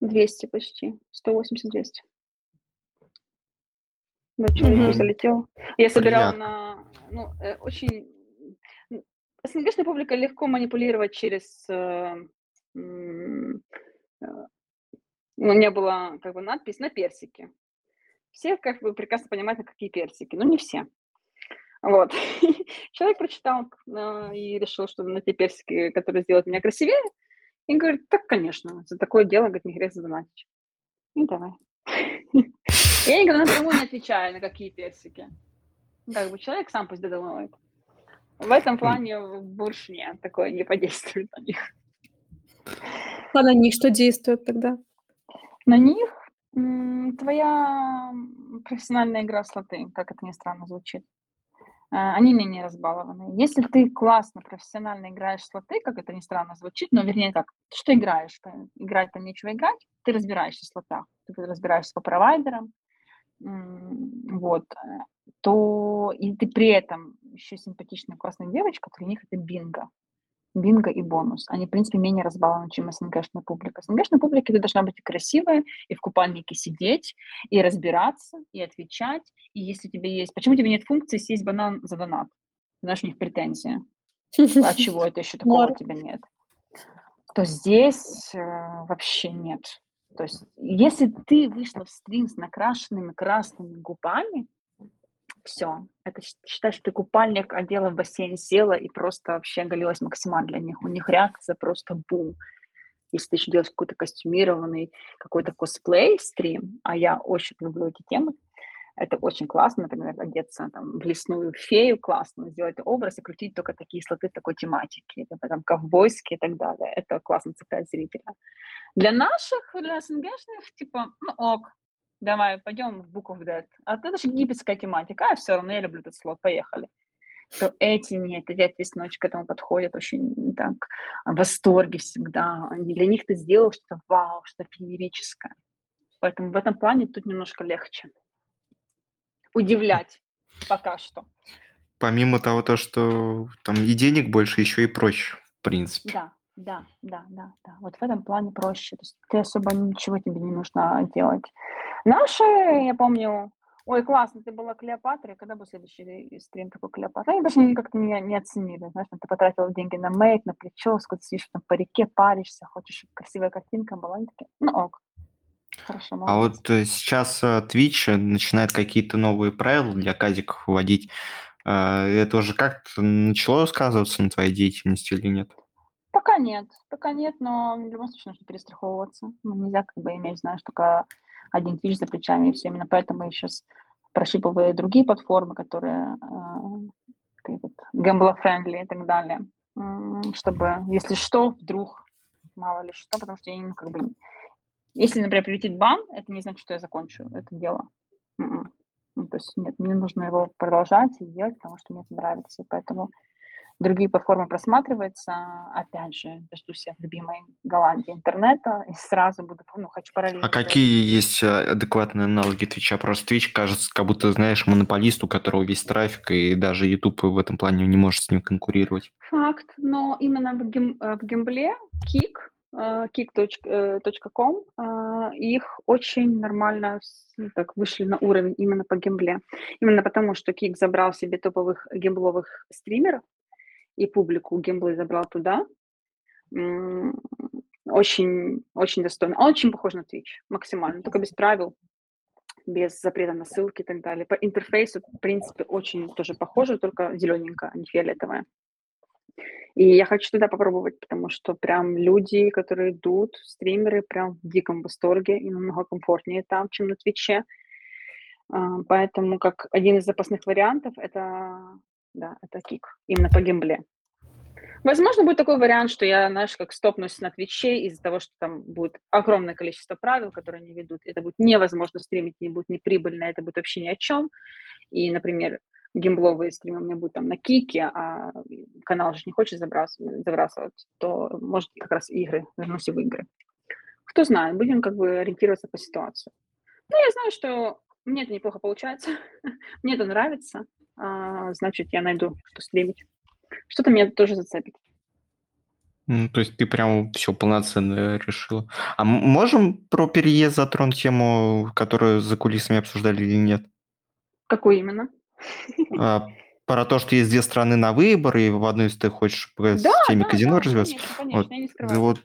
200 почти, 180-200. Да, человек залетел. Я собирала Приятно. на... Ну, э, очень... СНГшная публика легко манипулировать через... э, э, ну, у меня была как бы надпись на персике. Все как бы прекрасно понимают, на какие персики, но не все. Вот. Человек прочитал э, и решил, что на те персики, которые сделают меня красивее, и говорит, так, конечно, за такое дело, говорит, не грех задонатить. И давай. Я никогда напрямую не отвечаю, на какие персики. Ну, Как бы человек сам пусть додумывает. В этом плане больше нет, такое не подействует на них. А на них что действует тогда? На них твоя профессиональная игра слоты, как это ни странно звучит. А, Они менее разбалованы. Если ты классно, профессионально играешь в слоты, как это ни странно звучит, но вернее как, что играешь? Играть там нечего играть, ты разбираешься в слотах, ты разбираешься по провайдерам, вот, э, то и ты при этом еще симпатичная, классная девочка, то для них это бинго. Бинго и бонус. Они, в принципе, менее разбалованы, чем СНГшная публика. СНГшная публика, ты должна быть и красивая, и в купальнике сидеть, и разбираться, и отвечать. И если у тебя есть... Почему у тебя нет функции съесть банан за донат? Знаешь, у них претензия. А чего это еще такого у тебя нет? То здесь э, вообще нет. То есть, если ты вышла в стрим с накрашенными красными губами, все. Это считай, что ты купальник одела в бассейн, села и просто вообще оголилась максимально для них. У них реакция просто бум. Если ты еще делаешь какой-то костюмированный, какой-то косплей стрим, а я очень люблю эти темы, это очень классно, например, одеться там, в лесную фею, классно, сделать образ и крутить только такие слоты такой тематики, типа, там, ковбойские и так далее. Это классно цепляет зрителя. Для наших, для СНГшных, типа, ну ок, давай, пойдем в Book of Dead. А это же египетская тематика, а все равно я люблю этот слот, поехали. То эти нет, эти отвесночки к этому подходят очень так в восторге всегда. Они- Для них ты сделал что-то вау, что-то феерическое. Поэтому в этом плане тут немножко легче. Удивлять пока что. Помимо того, то, что там и денег больше, еще и проще, в принципе. Да, да, да, да, да. Вот в этом плане проще. То есть ты особо ничего тебе не нужно делать. Наши, я помню, ой, классно, ты была Клеопатра, когда был следующий стрим такой Клеопатра? Они даже как-то не, не оценили, знаешь, ты потратила деньги на мейк, на прическу, ты сидишь там по реке, паришься, хочешь, чтобы красивая картинка была, они такие, ну ок, хорошо, А вот э, сейчас э, Twitch начинает какие-то новые правила для казиков вводить. Э, Это уже как-то начало сказываться на твоей деятельности или нет? Пока нет, пока нет, но в любом случае нужно перестраховываться. Ну, нельзя как бы иметь, знаешь, только один Twitch за плечами и все. Именно поэтому я сейчас прощупываю другие платформы, которые gamble-friendly и так далее, чтобы, если что, вдруг, мало ли что, потому что я не, как бы, если, например, прилетит бан, это не значит, что я закончу это дело. М-м. Ну, то есть нет, мне нужно его продолжать и делать, потому что мне это нравится. Поэтому другие платформы просматриваются. Опять же, дождусь я в любимой Голландии интернета и сразу буду, ну, хочу параллельно. А какие есть э, адекватные аналоги Твича? Просто Twitch кажется, как будто, знаешь, монополист, у которого весь трафик, и даже YouTube в этом плане не может с ним конкурировать. Факт, но именно в, гем- э, в гембле Kik, э, kik.com, э, их очень нормально ну, так, вышли на уровень именно по гембле. Именно потому, что Kik забрал себе топовых гембловых стримеров, и публику гемблы забрал туда. Очень, очень достойно. Он очень похож на Twitch, максимально, только без правил, без запрета на ссылки и так далее. По интерфейсу, в принципе, очень тоже похоже, только зелененькая, а не фиолетовая. И я хочу туда попробовать, потому что прям люди, которые идут, стримеры, прям в диком восторге и намного комфортнее там, чем на Твиче. А, Поэтому как один из запасных вариантов это, да, это кик, именно по гембле. Возможно, будет такой вариант, что я, знаешь, как стопнусь на Твиче из-за того, что там будет огромное количество правил, которые они ведут. Это будет невозможно стримить, не будет неприбыльно, это будет вообще ни о чем. И, например, геймбловые стримы у меня будут там на Кике, а канал же не хочет забрасывать, забрасывать, то может как раз игры, вернусь в игры. Кто знает, будем как бы ориентироваться по ситуации. Ну, я знаю, что Мне это неплохо получается. Мне это нравится. А, значит, я найду, что стримить. Что-то меня тоже зацепит. Ну, то есть ты прям все полноценно решила. А можем про переезд затронуть тему, которую за кулисами обсуждали или нет? Какую именно? А, про то, что есть две страны на выбор, и в одной из ты хочешь да, с теме да, казино да, развиваться. конечно, конечно, вот, скрываю. Вот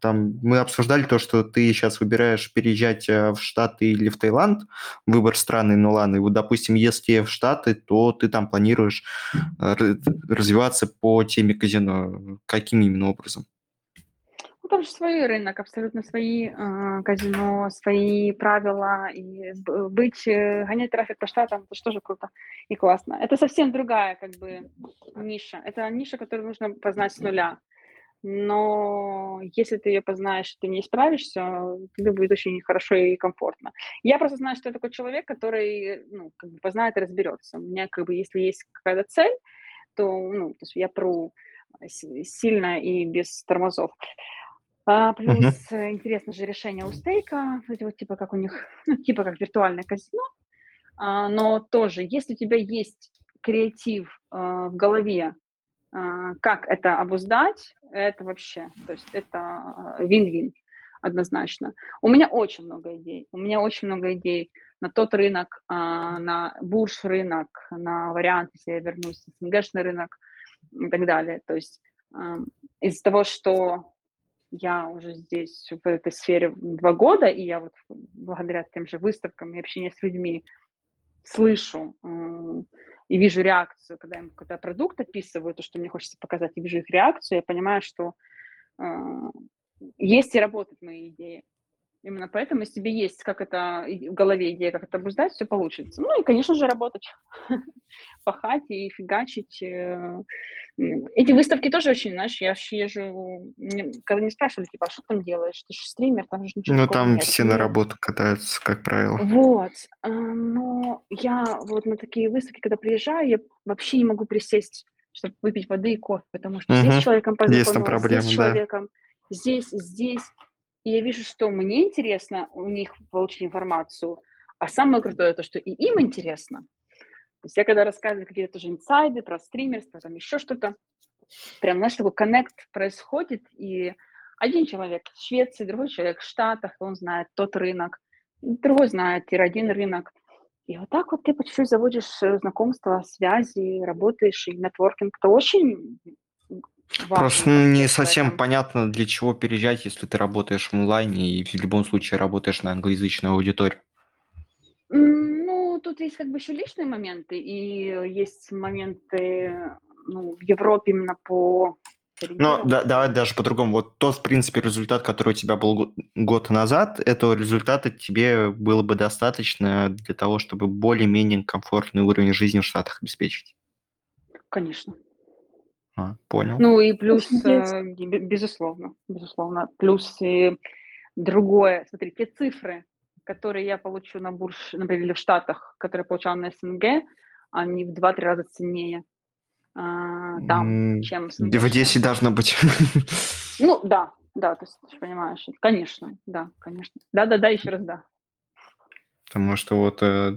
там мы обсуждали то, что ты сейчас выбираешь переезжать э, в Штаты или в Таиланд, выбор страны, ну ладно, и вот, допустим, если в Штаты, то ты там планируешь э, развиваться по теме казино. Каким именно образом? Там же свой рынок, абсолютно свои э, казино, свои правила. И быть, э, гонять трафик по штатам, это же тоже круто и классно. Это совсем другая как бы ниша. Это ниша, которую нужно познать с нуля. Но если ты ее познаешь, ты не справишься, тебе будет очень хорошо и комфортно. Я просто знаю, что я такой человек, который ну, как бы познает и разберется. У меня как бы, если есть какая-то цель, то, ну, то есть я пру сильно и без тормозов. А, плюс uh-huh. интересно же решение у стейка, эти вот типа как у них, ну, типа как виртуальное казино, а, но тоже, если у тебя есть креатив а, в голове, а, как это обуздать, это вообще, то есть это вин-вин однозначно. У меня очень много идей, у меня очень много идей на тот рынок, а, на бурж рынок, на вариант, если я вернусь, СНГшный рынок и так далее. То есть из-за того, что я уже здесь, в этой сфере два года, и я вот благодаря тем же выставкам и общению с людьми слышу и вижу реакцию, когда им какой-то продукт описываю, то, что мне хочется показать, и вижу их реакцию, я понимаю, что э, есть и работают мои идеи. Именно поэтому, если тебе есть как это в голове идея, как это обуздать, все получится. Ну и, конечно же, работать, пахать и фигачить. Э, эти выставки тоже очень, знаешь, я езжу, когда не спрашивали, типа, а что там делаешь? Ты же стример, там же ничего Ну, там нет. все на работу катаются, как правило. Вот. А, но я вот на такие выставки, когда приезжаю, я вообще не могу присесть, чтобы выпить воды и кофе, потому что угу. здесь с человеком познакомилась, здесь с человеком, да. здесь, здесь. И я вижу, что мне интересно у них получить информацию, а самое крутое то, что и им интересно. То есть я когда рассказываю какие-то тоже инсайды про стримерство, там еще что-то, прям, знаешь, такой коннект происходит, и один человек в Швеции, другой человек в Штатах, он знает тот рынок, другой знает тир-один рынок. И вот так вот ты по чуть-чуть заводишь э, знакомства, связи, работаешь, и нетворкинг. Это очень Важно, Просто не совсем этом. понятно, для чего переезжать, если ты работаешь в онлайне и в любом случае работаешь на англоязычную аудиторию. Ну, тут есть как бы еще личные моменты, и есть моменты ну, в Европе именно по ну, да, давай даже по-другому. Вот тот, в принципе, результат, который у тебя был год назад, этого результата тебе было бы достаточно для того, чтобы более-менее комфортный уровень жизни в Штатах обеспечить? Конечно. А, понял. Ну и плюс, э, безусловно, безусловно, плюс и другое. Смотри, те цифры, которые я получу на бурж, например, или в Штатах, которые я получала на СНГ, они в 2-3 раза ценнее а, там, чем в В Одессе должно быть. Ну, да, да, ты, ты понимаешь, конечно, да, конечно. Да-да-да, еще раз да. Потому что вот э,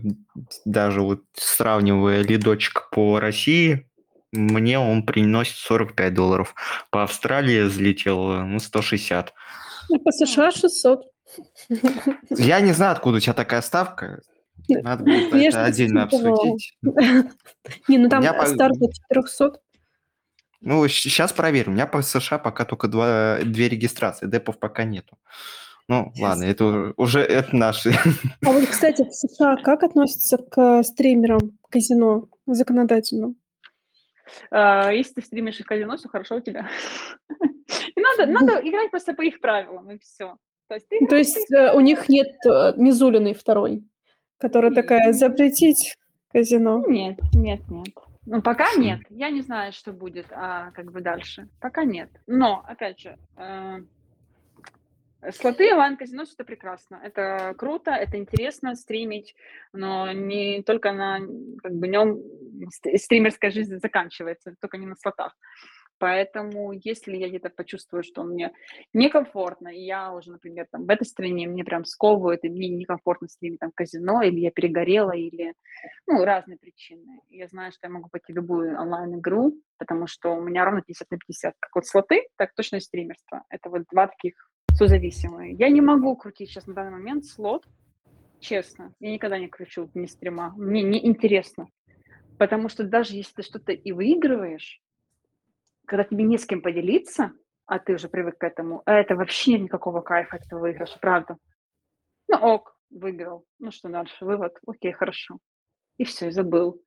даже вот сравнивая лидочек по России, мне он приносит 45 долларов. По Австралии взлетел ну, 160. И по США 600. Я не знаю, откуда у тебя такая ставка. Надо будет Я это отдельно обсудить. Не, ну там старт от 400. Ну, сейчас проверим. У меня по США пока только два, две регистрации, депов пока нету. Ну, ладно, это уже это наши. А вот, кстати, в США как относятся к стримерам казино законодательно? А, если ты стримишь в казино, все хорошо у тебя. надо, надо играть просто по их правилам, и все. То есть, То есть э, у них нет э, Мизулиной второй, которая такая запретить казино? Нет, нет, нет. Ну, пока нет. Я не знаю, что будет, а как бы дальше. Пока нет. Но, опять же, Слоты онлайн-казино – это прекрасно. Это круто, это интересно стримить, но не только на как бы, нем стримерская жизнь заканчивается, только не на слотах. Поэтому, если я где-то почувствую, что мне некомфортно, и я уже, например, там в этой стране мне прям сковывает, и мне некомфортно с ними там казино, или я перегорела, или, ну, разные причины. Я знаю, что я могу пойти в любую онлайн-игру, потому что у меня ровно 50 на 50. Как вот слоты, так точно и стримерство. Это вот два таких созависимые. Я не могу крутить сейчас на данный момент слот, честно. Я никогда не кручу ни стрима. Мне не интересно. Потому что даже если ты что-то и выигрываешь, когда тебе не с кем поделиться, а ты уже привык к этому, а это вообще никакого кайфа от этого выигрыша, правда. Ну ок, выиграл. Ну что дальше? Вывод. Окей, хорошо. И все, и забыл.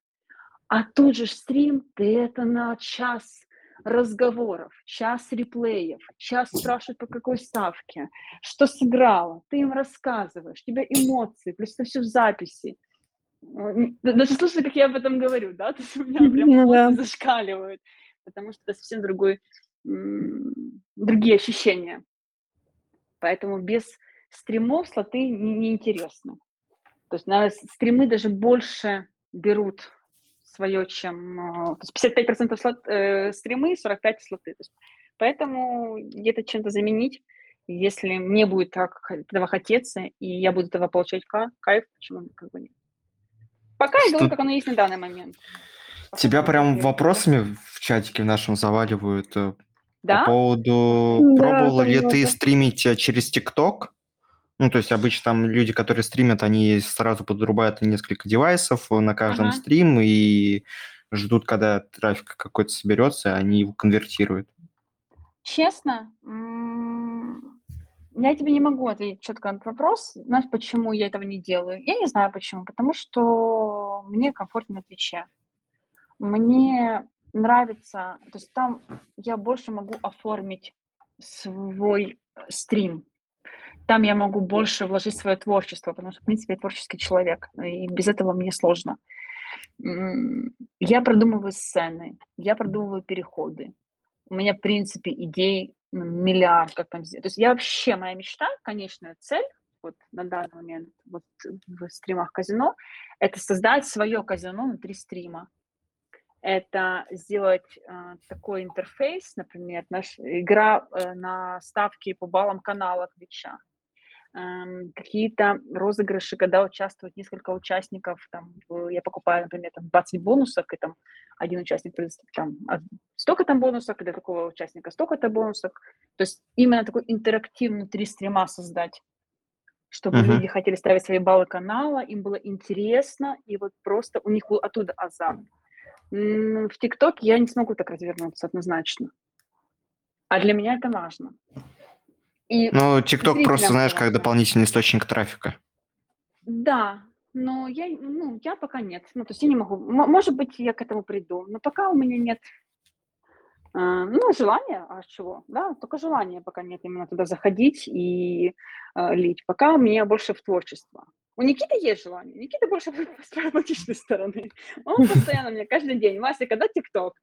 А тут же стрим, ты это на час разговоров, час реплеев, час спрашивают по какой ставке, что сыграла, ты им рассказываешь, у тебя эмоции, плюс это все в записи. Даже слушай, как я об этом говорю, да, то есть у меня прям ну, да. зашкаливают, потому что это совсем другой, другие ощущения. Поэтому без стримов слоты неинтересно. Не то есть, наверное, стримы даже больше берут свое, чем... А, то есть 55% слот, э, стримы, 45 слоты. То есть, поэтому где-то чем-то заменить, если мне будет так этого хотеться, и я буду этого получать кайф, почему как бы нет. Пока Что... я говорю, как оно есть на данный момент. Тебя прям вопросами в чатике в нашем заваливают э, да? по поводу, да, пробовала ли ты стримить э, через ТикТок? Ну, то есть обычно там люди, которые стримят, они сразу подрубают несколько девайсов на каждом ага. стрим и ждут, когда трафик какой-то соберется, они его конвертируют. Честно, я тебе не могу ответить четко на этот вопрос. Знаешь, почему я этого не делаю? Я не знаю почему. Потому что мне комфортно на Твиче. Мне нравится, то есть там я больше могу оформить свой стрим. Там я могу больше вложить свое творчество, потому что, в принципе, я творческий человек, и без этого мне сложно. Я продумываю сцены, я продумываю переходы. У меня, в принципе, идей миллиард, как там сделать. То есть я вообще, моя мечта, конечная цель, вот на данный момент вот в стримах казино, это создать свое казино внутри стрима. Это сделать э, такой интерфейс, например, наш, игра э, на ставки по баллам канала Твича какие-то розыгрыши, когда участвуют несколько участников, там, я покупаю, например, там 20 бонусов, и там один участник там а, столько там бонусов, для такого участника столько-то бонусов. То есть именно такой интерактив внутри стрима создать, чтобы uh-huh. люди хотели ставить свои баллы канала, им было интересно, и вот просто у них был оттуда азарт. В ТикТок я не смогу так развернуться однозначно. А для меня это важно. И ну, ТикТок просто, знаешь, как дополнительный источник трафика. Да, но я, ну, я пока нет. Ну, то есть я не могу. Может быть, я к этому приду, но пока у меня нет э, ну, желания, а чего? Да, только желания пока нет именно туда заходить и э, лить. Пока у меня больше в творчество. У Никиты есть желание. Никита больше с прагматичной стороны. Он постоянно мне каждый день, Вася, когда ТикТок?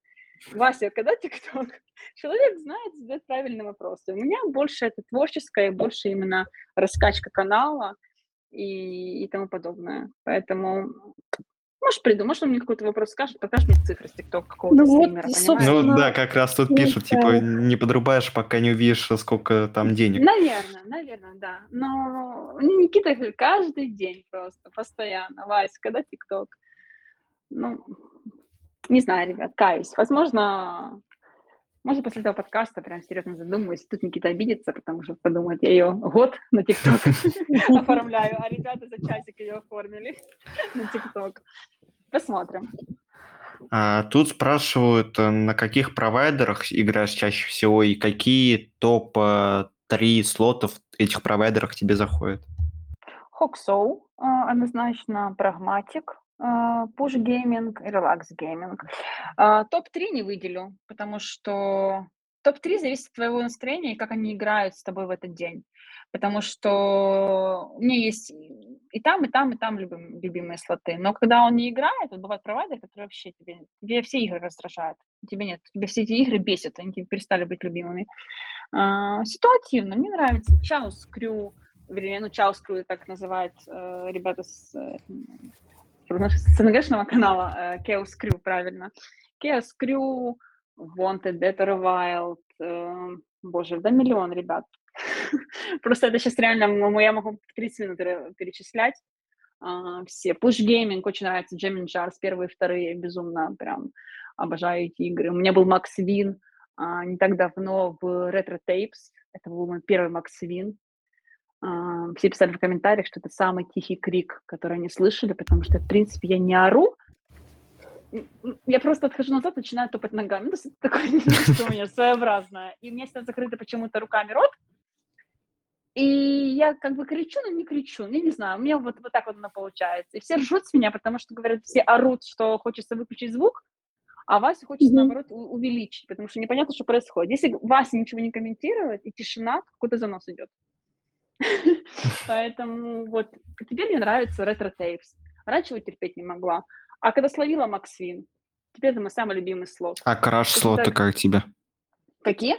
Вася, когда ТикТок? Человек знает, задает правильные вопросы. У меня больше это творческое, больше именно раскачка канала и, и тому подобное. Поэтому может, приду, может, он мне какой-то вопрос скажет, покажет мне цифры с ТикТок какого-то ну, стримера, вот, Ну да, как раз тут пишут, типа, не подрубаешь, пока не увидишь, сколько там денег. Наверное, наверное, да. Но Никита каждый день просто, постоянно. Вася, когда ТикТок? Ну, не знаю, ребят, каюсь. Возможно, может, после этого подкаста прям серьезно задумаюсь. Тут Никита обидится, потому что подумает, я ее год на ТикТок оформляю, а ребята за часик ее оформили на ТикТок. Посмотрим. А, тут спрашивают, э, на каких провайдерах играешь чаще всего и какие топ-3 слотов этих провайдерах тебе заходят? Hacksaw, однозначно, Pragmatic, Push Gaming и Relax Gaming. Топ-3 не выделю, потому что топ-3 зависит от твоего настроения и как они играют с тобой в этот день. Потому что у меня есть и там, и там, и там любим, любимые слоты. Но когда он не играет, вот бывают провайдеры, которые вообще тебе, тебе все игры раздражают. Тебе нет, тебе все эти игры бесят, они тебе перестали быть любимыми. А, ситуативно, мне нравится Чаус Крю, вернее, ну, Чаус Крю так называют э, ребята с э, с СНГшного канала э, Chaos Crew, правильно. Chaos Crew, Wanted, Dead Wild, э, боже, да миллион ребят. Просто это сейчас реально, я могу 30 минут перечислять а, все. Push Gaming очень нравится, Gemini Jars, первые, вторые, безумно прям обожаю эти игры. У меня был Max Win а, не так давно в Retro Tapes, это был мой первый Max Win. А, все писали в комментариях, что это самый тихий крик, который они слышали, потому что, в принципе, я не ору, я просто отхожу назад, начинаю топать ногами. Ну, такое что у меня своеобразное. И у меня всегда закрыто почему-то руками рот. И я как бы кричу, но не кричу. Я не знаю, у меня вот, вот так вот оно получается. И все ржут с меня, потому что, говорят, все орут, что хочется выключить звук, а Вася хочет, mm-hmm. наоборот, увеличить, потому что непонятно, что происходит. Если Вася ничего не комментирует, и тишина, какой-то занос идет. Поэтому вот теперь мне нравится Retro Tapes. Раньше его терпеть не могла. А когда словила max win, теперь это мой самый любимый слот. А краш-слоты как тебе? Какие?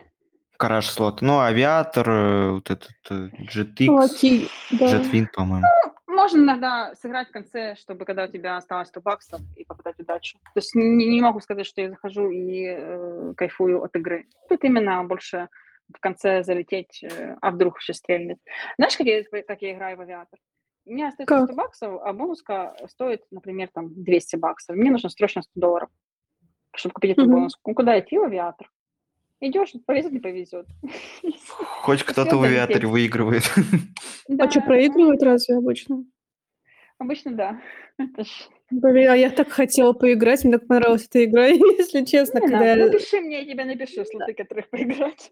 Краш-слот. Ну, авиатор, э, вот этот э, GTX, Окей, да. JetX, по-моему. Ну, можно иногда сыграть в конце, чтобы когда у тебя осталось 100 баксов и попытать удачу. То есть не, не могу сказать, что я захожу и э, кайфую от игры. Тут именно больше в конце залететь, э, а вдруг еще стрельнет. Знаешь, как я, как я играю в авиатор? У меня остается как? 100 баксов, а бонуска стоит, например, там 200 баксов. Мне нужно срочно 100 долларов, чтобы купить эту угу. бонуску. Ну, куда идти в авиатор? Идешь, повезет, не повезет. Хоть кто-то в авиаторе выигрывает. А что, проигрывают разве обычно? Обычно да. Блин, а я так хотела поиграть, мне так понравилась эта игра, если честно. Не когда... надо, напиши мне, я тебе напишу слоты, которых поиграть.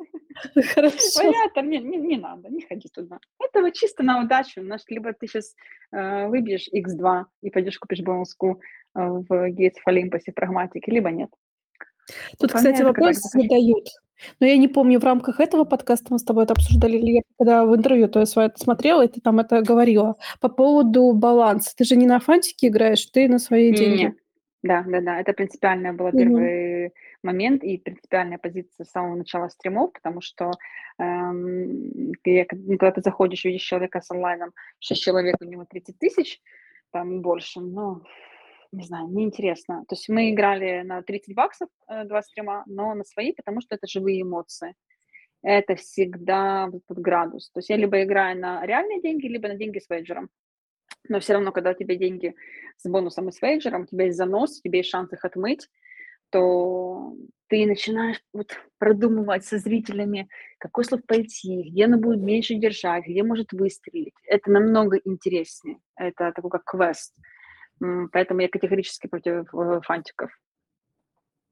Хорошо. Понятно, не, не, не надо, не ходи туда. Это вот чисто на удачу. Знаешь, либо ты сейчас э, выбьешь X2 и пойдешь купишь бонуску э, в Gates of Olympus и прагматике, либо нет. Тут, кстати, вопрос задают. Но я не помню, в рамках этого подкаста мы с тобой это обсуждали, или я когда в интервью то есть это смотрела, и ты там это говорила. По поводу баланса. Ты же не на фантике играешь, ты на свои деньги. Нет. Да, да, да. Это принципиальный был первый mm-hmm. момент и принципиальная позиция с самого начала стримов, потому что эм, когда ты заходишь, видишь человека с онлайном, 6 человек, у него 30 тысяч, там больше, ну, не знаю, неинтересно. То есть мы играли на 30 баксов э, два стрима, но на свои, потому что это живые эмоции. Это всегда под градус. То есть я либо играю на реальные деньги, либо на деньги с вейджером. Но все равно, когда у тебя деньги с бонусом и с вейджером, у тебя есть занос, у тебя есть шанс их отмыть, то ты начинаешь вот продумывать со зрителями, какой слов пойти, где она будет меньше держать, где может выстрелить. Это намного интереснее. Это такой как квест. Поэтому я категорически против э, фантиков.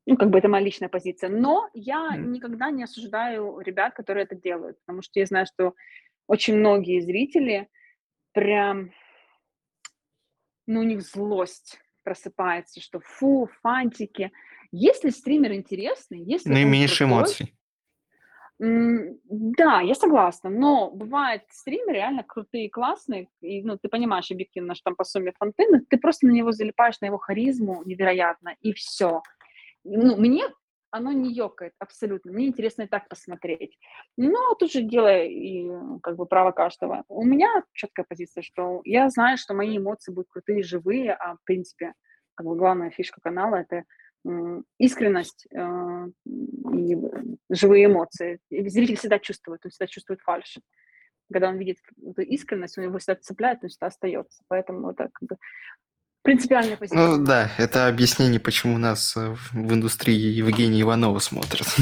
Ну, как бы это моя личная позиция. Но я никогда не осуждаю ребят, которые это делают, потому что я знаю, что очень многие зрители прям, ну, у них злость просыпается, что фу, фантики. Если стример интересный, если... Наименьшие эмоций. Да, я согласна, но бывают стримеры реально крутые, классные, и, ну, ты понимаешь объективно, что там по сумме фонты, но ты просто на него залипаешь, на его харизму невероятно, и все. Ну, мне оно не ёкает абсолютно, мне интересно и так посмотреть. Но тут же дело и как бы право каждого. У меня четкая позиция, что я знаю, что мои эмоции будут крутые, живые, а в принципе как бы главная фишка канала – это искренность э, и живые эмоции. Зритель всегда чувствует, он всегда чувствует фальшь. Когда он видит эту искренность, он его всегда цепляет, он всегда остается. Поэтому это как бы принципиальная позиция. Ну да, это объяснение, почему нас э, в индустрии Евгения Иванова смотрят.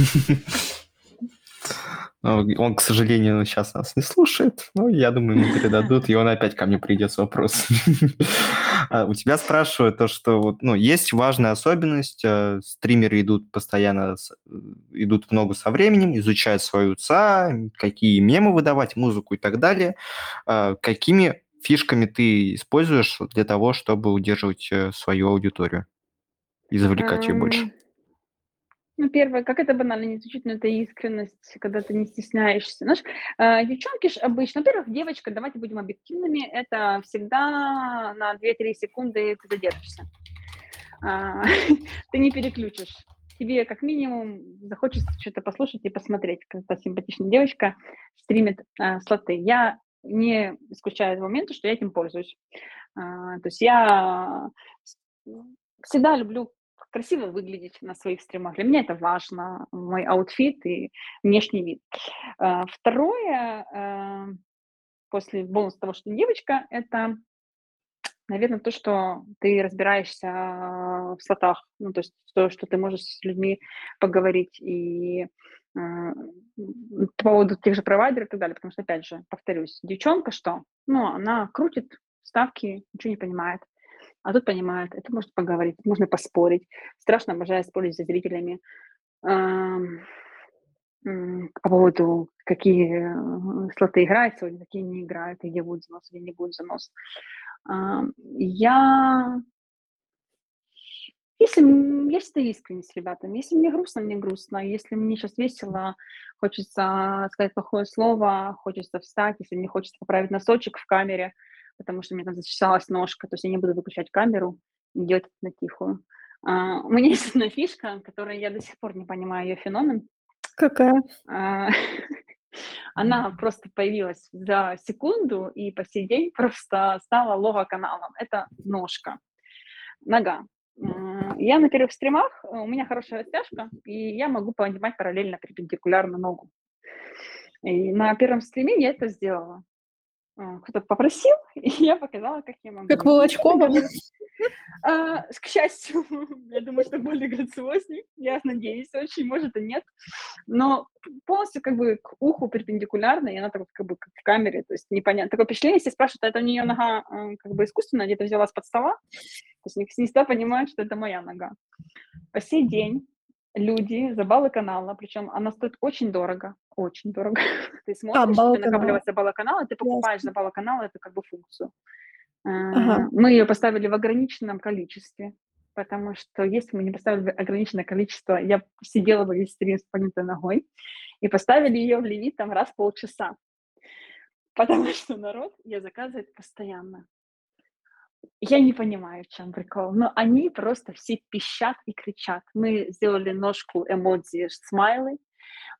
Он, к сожалению, сейчас нас не слушает, но я думаю, ему передадут, и он опять ко мне придет с вопросом. А у тебя спрашивают то, что вот, ну, есть важная особенность, э, стримеры идут постоянно, э, идут много со временем, изучают свою ЦА, какие мемы выдавать, музыку и так далее. А какими фишками ты используешь для того, чтобы удерживать э, свою аудиторию и завлекать ее больше? Ну, первое, как это банально не звучит, но это искренность, когда ты не стесняешься. Знаешь, э, девчонки ж обычно, во-первых, девочка, давайте будем объективными, это всегда на 2-3 секунды ты задержишься. А, ты не переключишь. Тебе как минимум захочется что-то послушать и посмотреть, когда симпатичная девочка стримит а, слоты. Я не исключаю момента, что я этим пользуюсь. А, то есть я всегда люблю красиво выглядеть на своих стримах. Для меня это важно, мой аутфит и внешний вид. А, второе, а, после бонуса того, что девочка, это, наверное, то, что ты разбираешься в слотах, ну, то есть то, что ты можешь с людьми поговорить и а, по поводу тех же провайдеров и так далее, потому что, опять же, повторюсь, девчонка что? Ну, она крутит ставки, ничего не понимает, а тут понимает, это может поговорить, можно поспорить. Страшно обожаю спорить со зрителями по поводу, какие э, слоты играют сегодня, какие не играют, и где будет занос или не будет занос. Я если я всегда искренне с ребятами. Если мне грустно, мне грустно. Если мне сейчас весело, хочется сказать плохое слово, хочется встать, если мне хочется поправить носочек в камере, потому что мне там зачесалась ножка, то есть я не буду выключать камеру делать это на тихую. А, у меня есть одна фишка, которая я до сих пор не понимаю ее феномен. Какая? А, она просто появилась за секунду и по сей день просто стала лого-каналом. Это ножка, нога. Я на первых стримах, у меня хорошая растяжка, и я могу поднимать параллельно перпендикулярно ногу. И на первом стриме я это сделала. А, кто-то попросил, и я показала, как я могу. Как Волочкова? А, к счастью, я думаю, что более грациозней. Я надеюсь очень, может и нет. Но полностью как бы к уху перпендикулярно, и она так как бы как в камере, то есть непонятно. Такое впечатление, если спрашивают, а это у нее нога а, как бы искусственно где-то взялась под стола, то есть не всегда понимают, что это моя нога. По сей день люди за баллы канала, причем она стоит очень дорого, очень дорого. Ты смотришь, а, ты накапливается баллы канала, ты покупаешь за баллы канала эту как бы функцию. Ага. Э, мы ее поставили в ограниченном количестве, потому что если мы не поставили ограниченное количество, я сидела бы весь стрим с поднятой ногой, и поставили ее в лимит там раз в полчаса, потому что народ ее заказывает постоянно. Я не понимаю, в чем прикол, но они просто все пищат и кричат. Мы сделали ножку эмодзи смайлы.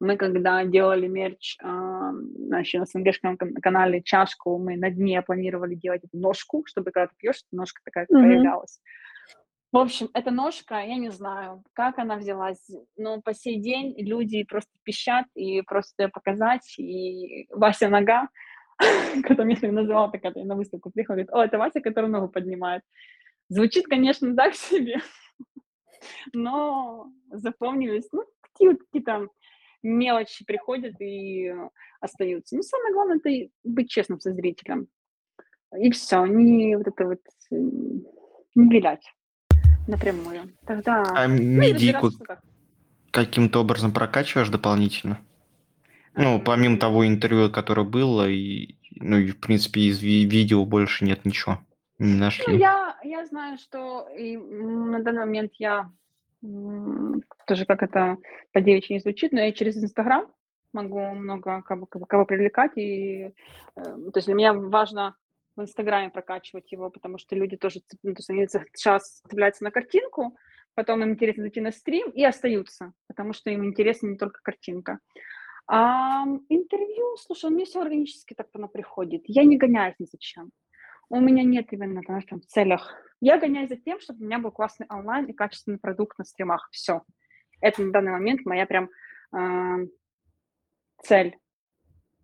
Мы когда делали мерч э, на СНГшном канале чашку, мы на дне планировали делать эту ножку, чтобы когда ты пьешь, ножка такая mm-hmm. появлялась. В общем, эта ножка, я не знаю, как она взялась, но по сей день люди просто пищат и просто показать, и Вася нога, Потом если называла, так это на выставку приехала, говорит, о, это Вася, который ногу поднимает. Звучит, конечно, так себе, но запомнились, ну, какие-то мелочи приходят и остаются. Ну, самое главное, это быть честным со зрителем. И все, не вот это вот, не вилять напрямую. Тогда... А ну, медику каким-то образом прокачиваешь дополнительно? Ну, помимо того интервью, которое было, и, ну, и в принципе, из ви- видео больше нет ничего. Не Ну, нашли. я, я знаю, что и на данный момент я тоже как это по девичьи не звучит, но я через Инстаграм могу много кого, кого, кого привлекать. И, э, то есть для меня важно в Инстаграме прокачивать его, потому что люди тоже, ну, то есть они сейчас цепляются на картинку, потом им интересно зайти на стрим и остаются, потому что им интересна не только картинка. А, интервью, слушай, у меня все органически так оно приходит. Я не гоняюсь ни зачем. У меня нет именно, знаешь, там, в целях. Я гоняюсь за тем, чтобы у меня был классный онлайн и качественный продукт на стримах. Все. Это на данный момент моя прям э, цель.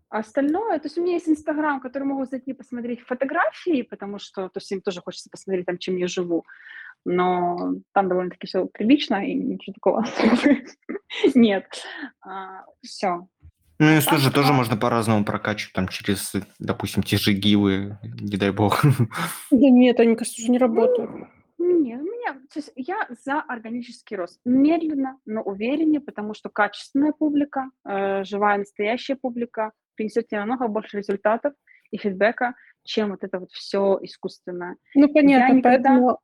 Остальное, то есть у меня есть Инстаграм, который могут зайти посмотреть фотографии, потому что, то есть им тоже хочется посмотреть там, чем я живу но там довольно-таки все прилично, и ничего такого нет. А, все. Ну и слушай, тоже можно по-разному прокачивать, там через, допустим, те же гивы, не дай бог. Да нет, они, кажется, уже не работают. Нет, у меня, то есть я за органический рост. Медленно, но увереннее, потому что качественная публика, э, живая настоящая публика принесет тебе намного больше результатов и фидбэка, чем вот это вот все искусственное. Ну, понятно, никогда... поэтому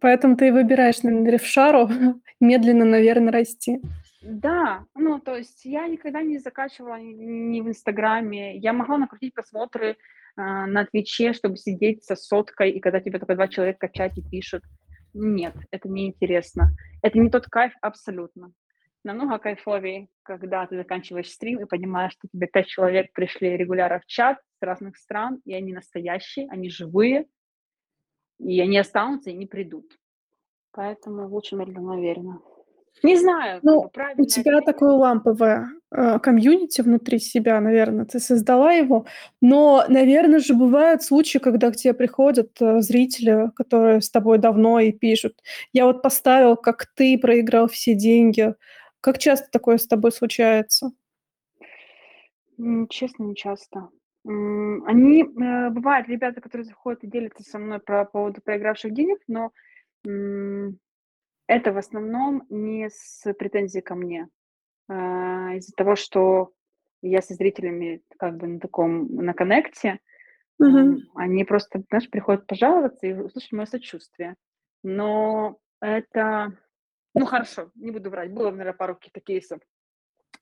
Поэтому ты и выбираешь, наверное, рефшару медленно, наверное, расти. Да, ну, то есть я никогда не закачивала ни в Инстаграме. Я могла накрутить просмотры э, на Твиче, чтобы сидеть со соткой, и когда тебе только два человека качать и пишут. Нет, это не интересно. Это не тот кайф абсолютно. Намного кайфовее, когда ты заканчиваешь стрим и понимаешь, что тебе пять человек пришли регулярно в чат с разных стран, и они настоящие, они живые, и они останутся и не придут. Поэтому лучше медленно, уверенно. Не знаю, ну, как бы правильно. У тебя это... такое ламповое э, комьюнити внутри себя, наверное, ты создала его. Но, наверное же, бывают случаи, когда к тебе приходят э, зрители, которые с тобой давно и пишут. Я вот поставил, как ты проиграл все деньги. Как часто такое с тобой случается? Честно, не часто. Они, э, бывают ребята, которые заходят и делятся со мной про поводу проигравших денег, но это в основном не с претензией ко мне. А, из-за того, что я со зрителями как бы на таком, на коннекте, Мгм. они просто, знаешь, приходят пожаловаться и услышать мое сочувствие. Но это, ну хорошо, не буду врать, было, наверное, пару каких-то кейсов,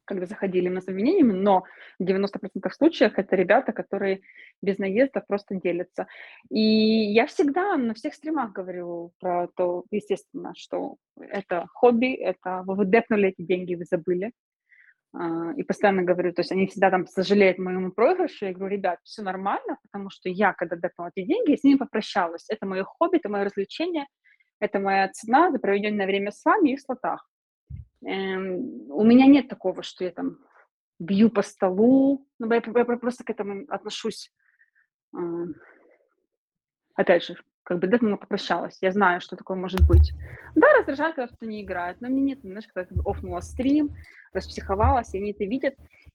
когда заходили именно с обвинениями, но в 90% случаев это ребята, которые без наезда просто делятся. И я всегда на всех стримах говорю про то, естественно, что это хобби, это вы депнули эти деньги, вы забыли. А, и постоянно говорю, то есть они всегда там сожалеют моему проигрышу. Я говорю, ребят, все нормально, потому что я, когда депнула эти деньги, я с ними попрощалась. Это мое хобби, это мое развлечение, это моя цена за проведенное время с вами и в слотах. Эм, у меня нет такого, что я там бью по столу. Ну, я, просто к этому отношусь. Э, опять же, как бы Дэтмана попрощалась. Я знаю, что такое может быть. Да, раздражает, когда кто-то не играет, но мне нет, знаешь, когда офнула стрим, распсиховалась, и они это видят,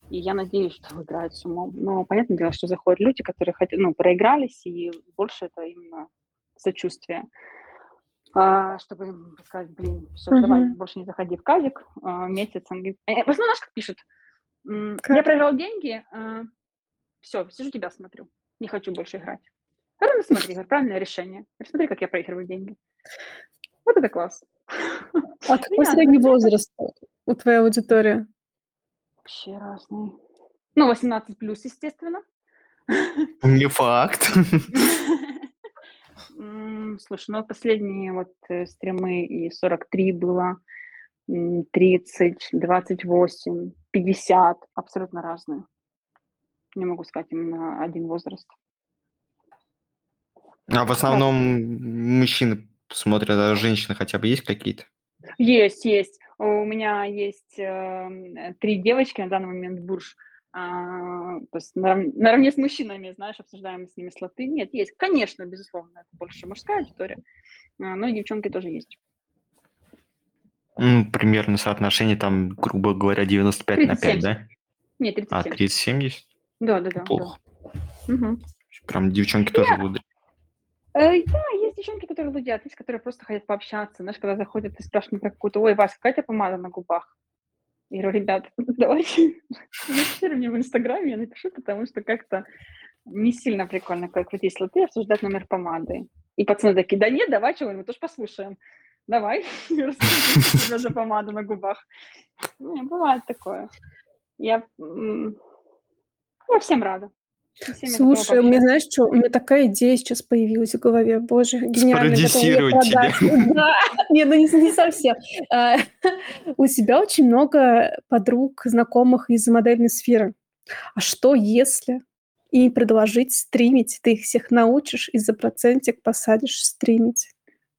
и я надеюсь, что играют с умом. Но понятное дело, что заходят люди, которые хотят, ну, проигрались, и больше это именно сочувствие чтобы сказать, блин, все, угу. давай, больше не заходи в казик, а, месяц. Говорит, э, в основном, знаешь, как пишут, как? я проиграл деньги, а, все, сижу тебя смотрю, не хочу больше играть. Правильно смотри, правильное решение. Смотри, как я проигрываю деньги. Вот это класс. А какой средний возраст у твоей аудитории? Вообще разный. Ну, 18 плюс, естественно. Не факт. Слушай, ну последние вот э, стримы и 43 было, 30, 28, 50, абсолютно разные. Не могу сказать именно один возраст. А в основном мужчины смотрят, а женщины хотя бы есть какие-то? Есть, есть. У меня есть э, три девочки на данный момент бурж. А, то есть нарав- наравне с мужчинами, знаешь, обсуждаем с ними слоты. Нет, есть, конечно, безусловно, это больше мужская аудитория, а, но и девчонки тоже есть. Ну, примерно соотношение там, грубо говоря, 95 на 5, да? Нет, 37. А, 30-70? Да, да, да. Плохо. Да. Угу. Прям девчонки тоже будут. Э, да, есть девчонки, которые лудят, есть, которые просто хотят пообщаться. Знаешь, когда заходят и спрашивают какую-то, ой, Вася, какая у тебя помада на губах? Я говорю, ребят, давайте мне в Инстаграме, я напишу, потому что как-то не сильно прикольно, как вот если ты обсуждать номер помады. И пацаны такие, да нет, давай чего мы тоже послушаем. Давай, расскажи за помаду на губах. Не, бывает такое. Я, я всем рада. Слушай, у меня, знаешь, что, у меня такая идея сейчас появилась в голове. Боже, гениально. Спродюсировать тебя. Да, нет, ну не, не совсем. А, у тебя очень много подруг, знакомых из модельной сферы. А что если и предложить стримить? Ты их всех научишь и за процентик посадишь стримить.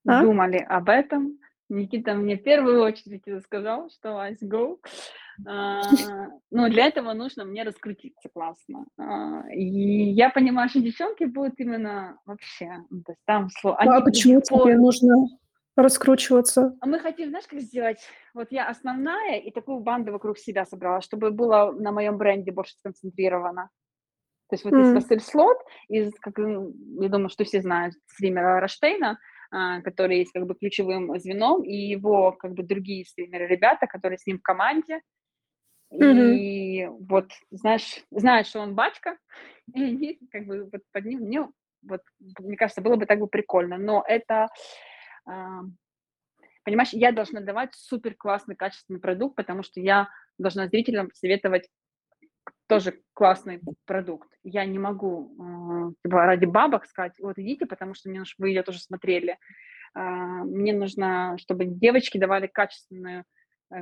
А? Думали об этом. Никита мне в первую очередь сказал, что Вась, go. А, но для этого нужно мне раскрутиться классно. А, и я понимаю, что девчонки будут именно вообще, ну, то есть там слово. А почему тебе нужно раскручиваться? А мы хотим, знаешь, как сделать? Вот я основная и такую банду вокруг себя собрала, чтобы было на моем бренде больше сконцентрировано. То есть вот mm. есть Василь Слот, из, как, я думаю, что все знают, стримера Раштейна, который есть как бы ключевым звеном, и его как бы другие стримеры, ребята, которые с ним в команде, Mm-hmm. И вот, знаешь, знаешь, что он батька, и как бы вот под ним, мне, вот, мне кажется, было бы так бы прикольно, но это, э, понимаешь, я должна давать супер классный, качественный продукт, потому что я должна зрителям советовать тоже классный продукт. Я не могу э, ради бабок сказать, вот идите, потому что мне, вы ее тоже смотрели. Э, мне нужно, чтобы девочки давали качественную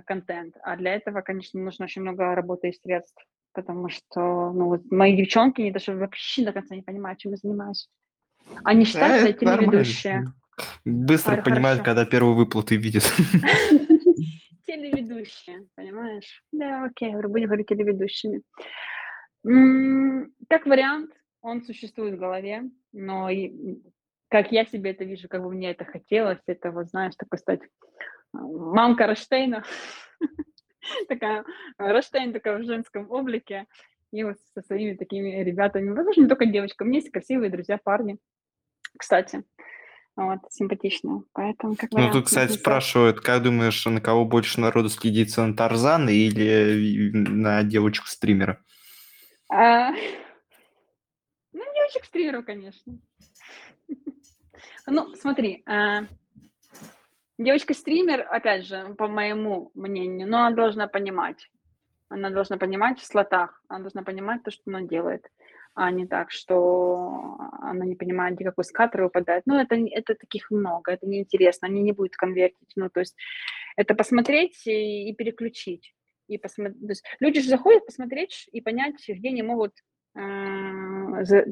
контент. А для этого, конечно, нужно очень много работы и средств, потому что ну, вот мои девчонки, они даже вообще до конца не понимают, чем я занимаюсь. Они считают, что я телеведущая. Быстро Говорю, понимают, хорошо. когда первую выплаты видят. Телеведущие, понимаешь? Да, окей, будем говорить телеведущими. Как вариант, он существует в голове, но как я себе это вижу, как бы мне это хотелось, это вот, знаешь, такой стать мамка Раштейна, такая, Раштейн такая в женском облике, и вот со своими такими ребятами, возможно, не только девочками, у меня есть красивые друзья, парни, кстати, вот, симпатичные, поэтому как Ну, тут, кстати, спрашивают, как думаешь, на кого больше народу следится, на Тарзана или на девочку-стримера? А, Ну, девочек-стримеров, конечно. Ну, смотри, а, девочка-стример, опять же, по моему мнению, но она должна понимать. Она должна понимать в слотах, она должна понимать то, что она делает, а не так, что она не понимает, где какой скатер выпадает. Ну, это, это таких много, это неинтересно, они не будут конвертить. Ну, то есть это посмотреть и, и переключить. И посмотреть. То есть люди же заходят посмотреть и понять, где они могут, э,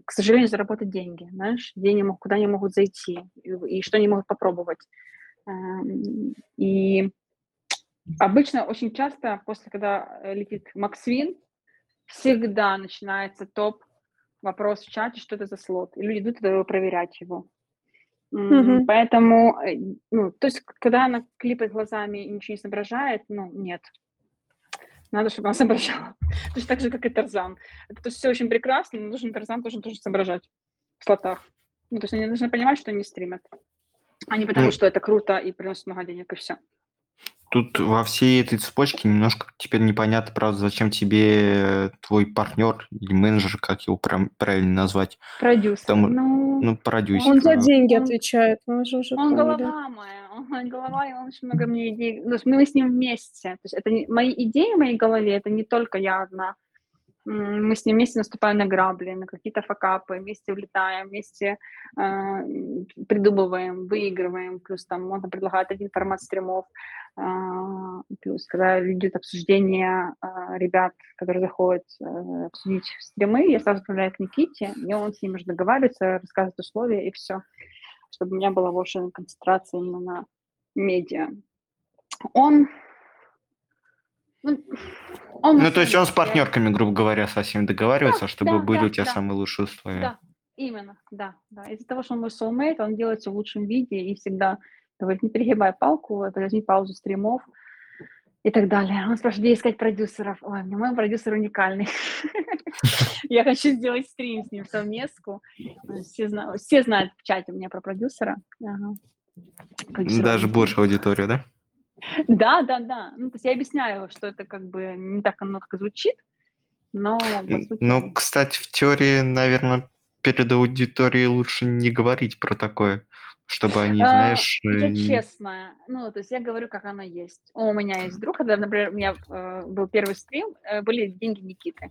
к сожалению, заработать деньги, знаешь, где они могут, куда они могут зайти и, и что они могут попробовать. Эм, И обычно очень часто после, когда э, летит Максвин, всегда начинается топ вопрос в чате, что это за слот. И люди идут туда проверять его. Мгм. Поэтому, э, ну, то есть, когда она клипает глазами и ничего не соображает, ну, нет. Надо, чтобы она соображала. Точно так же, как и Тарзан. Это то есть все очень прекрасно, но нужен Тарзан тоже должен соображать в слотах. Ну, то есть они должны понимать, что они стримят. А не потому, Ну, что это круто и приносит много денег, и все. Тут во всей этой цепочке немножко теперь непонятно, правда, зачем тебе твой партнер или менеджер, как его прям правильно назвать, Продюсер. Потому- Ну, ну, продюсер. Он за да. деньги Он- отвечает, мы же уже Он поняли. голова моя, он голова, и он очень много мне идей. То есть мы с ним вместе. То есть это не, мои идеи в моей голове, это не только я одна. Мы с ним вместе наступаем на грабли, на какие-то факапы, вместе улетаем, вместе э, придумываем, выигрываем. Плюс там он там предлагает один формат стримов. а, Плюс, когда идет обсуждение а, ребят, которые заходят э, обсудить стримы, я сразу отправляю к Никите, и он с ним уже договаривается, рассказывает условия, и все чтобы у меня была больше концентрация именно на медиа. Он... Ну, он Ну, то есть он с партнерками, грубо говоря, со всеми договаривается, чтобы да, были да, у тебя да. самые лучшие условия. Да, именно, да, да. Из-за того, что он мой soulmate, он делается в лучшем виде и всегда говорит, не перегибай палку, возьми паузу стримов и так далее. Он спрашивает, где искать продюсеров? Ой, меня мой продюсер уникальный. Я хочу сделать стрим с ним совместку. Все знают, все знают в чате у меня про продюсера. Даже больше аудиторию, да? Да, да, да. Ну, то есть я объясняю, что это как бы не так оно как звучит, но сути... Ну, кстати, в теории, наверное, перед аудиторией лучше не говорить про такое, чтобы они, А, знаешь... Я э, не- честная, ну, то есть я говорю, как оно есть. У меня есть друг, когда, например, у меня э, был первый стрим, э, были деньги Никиты.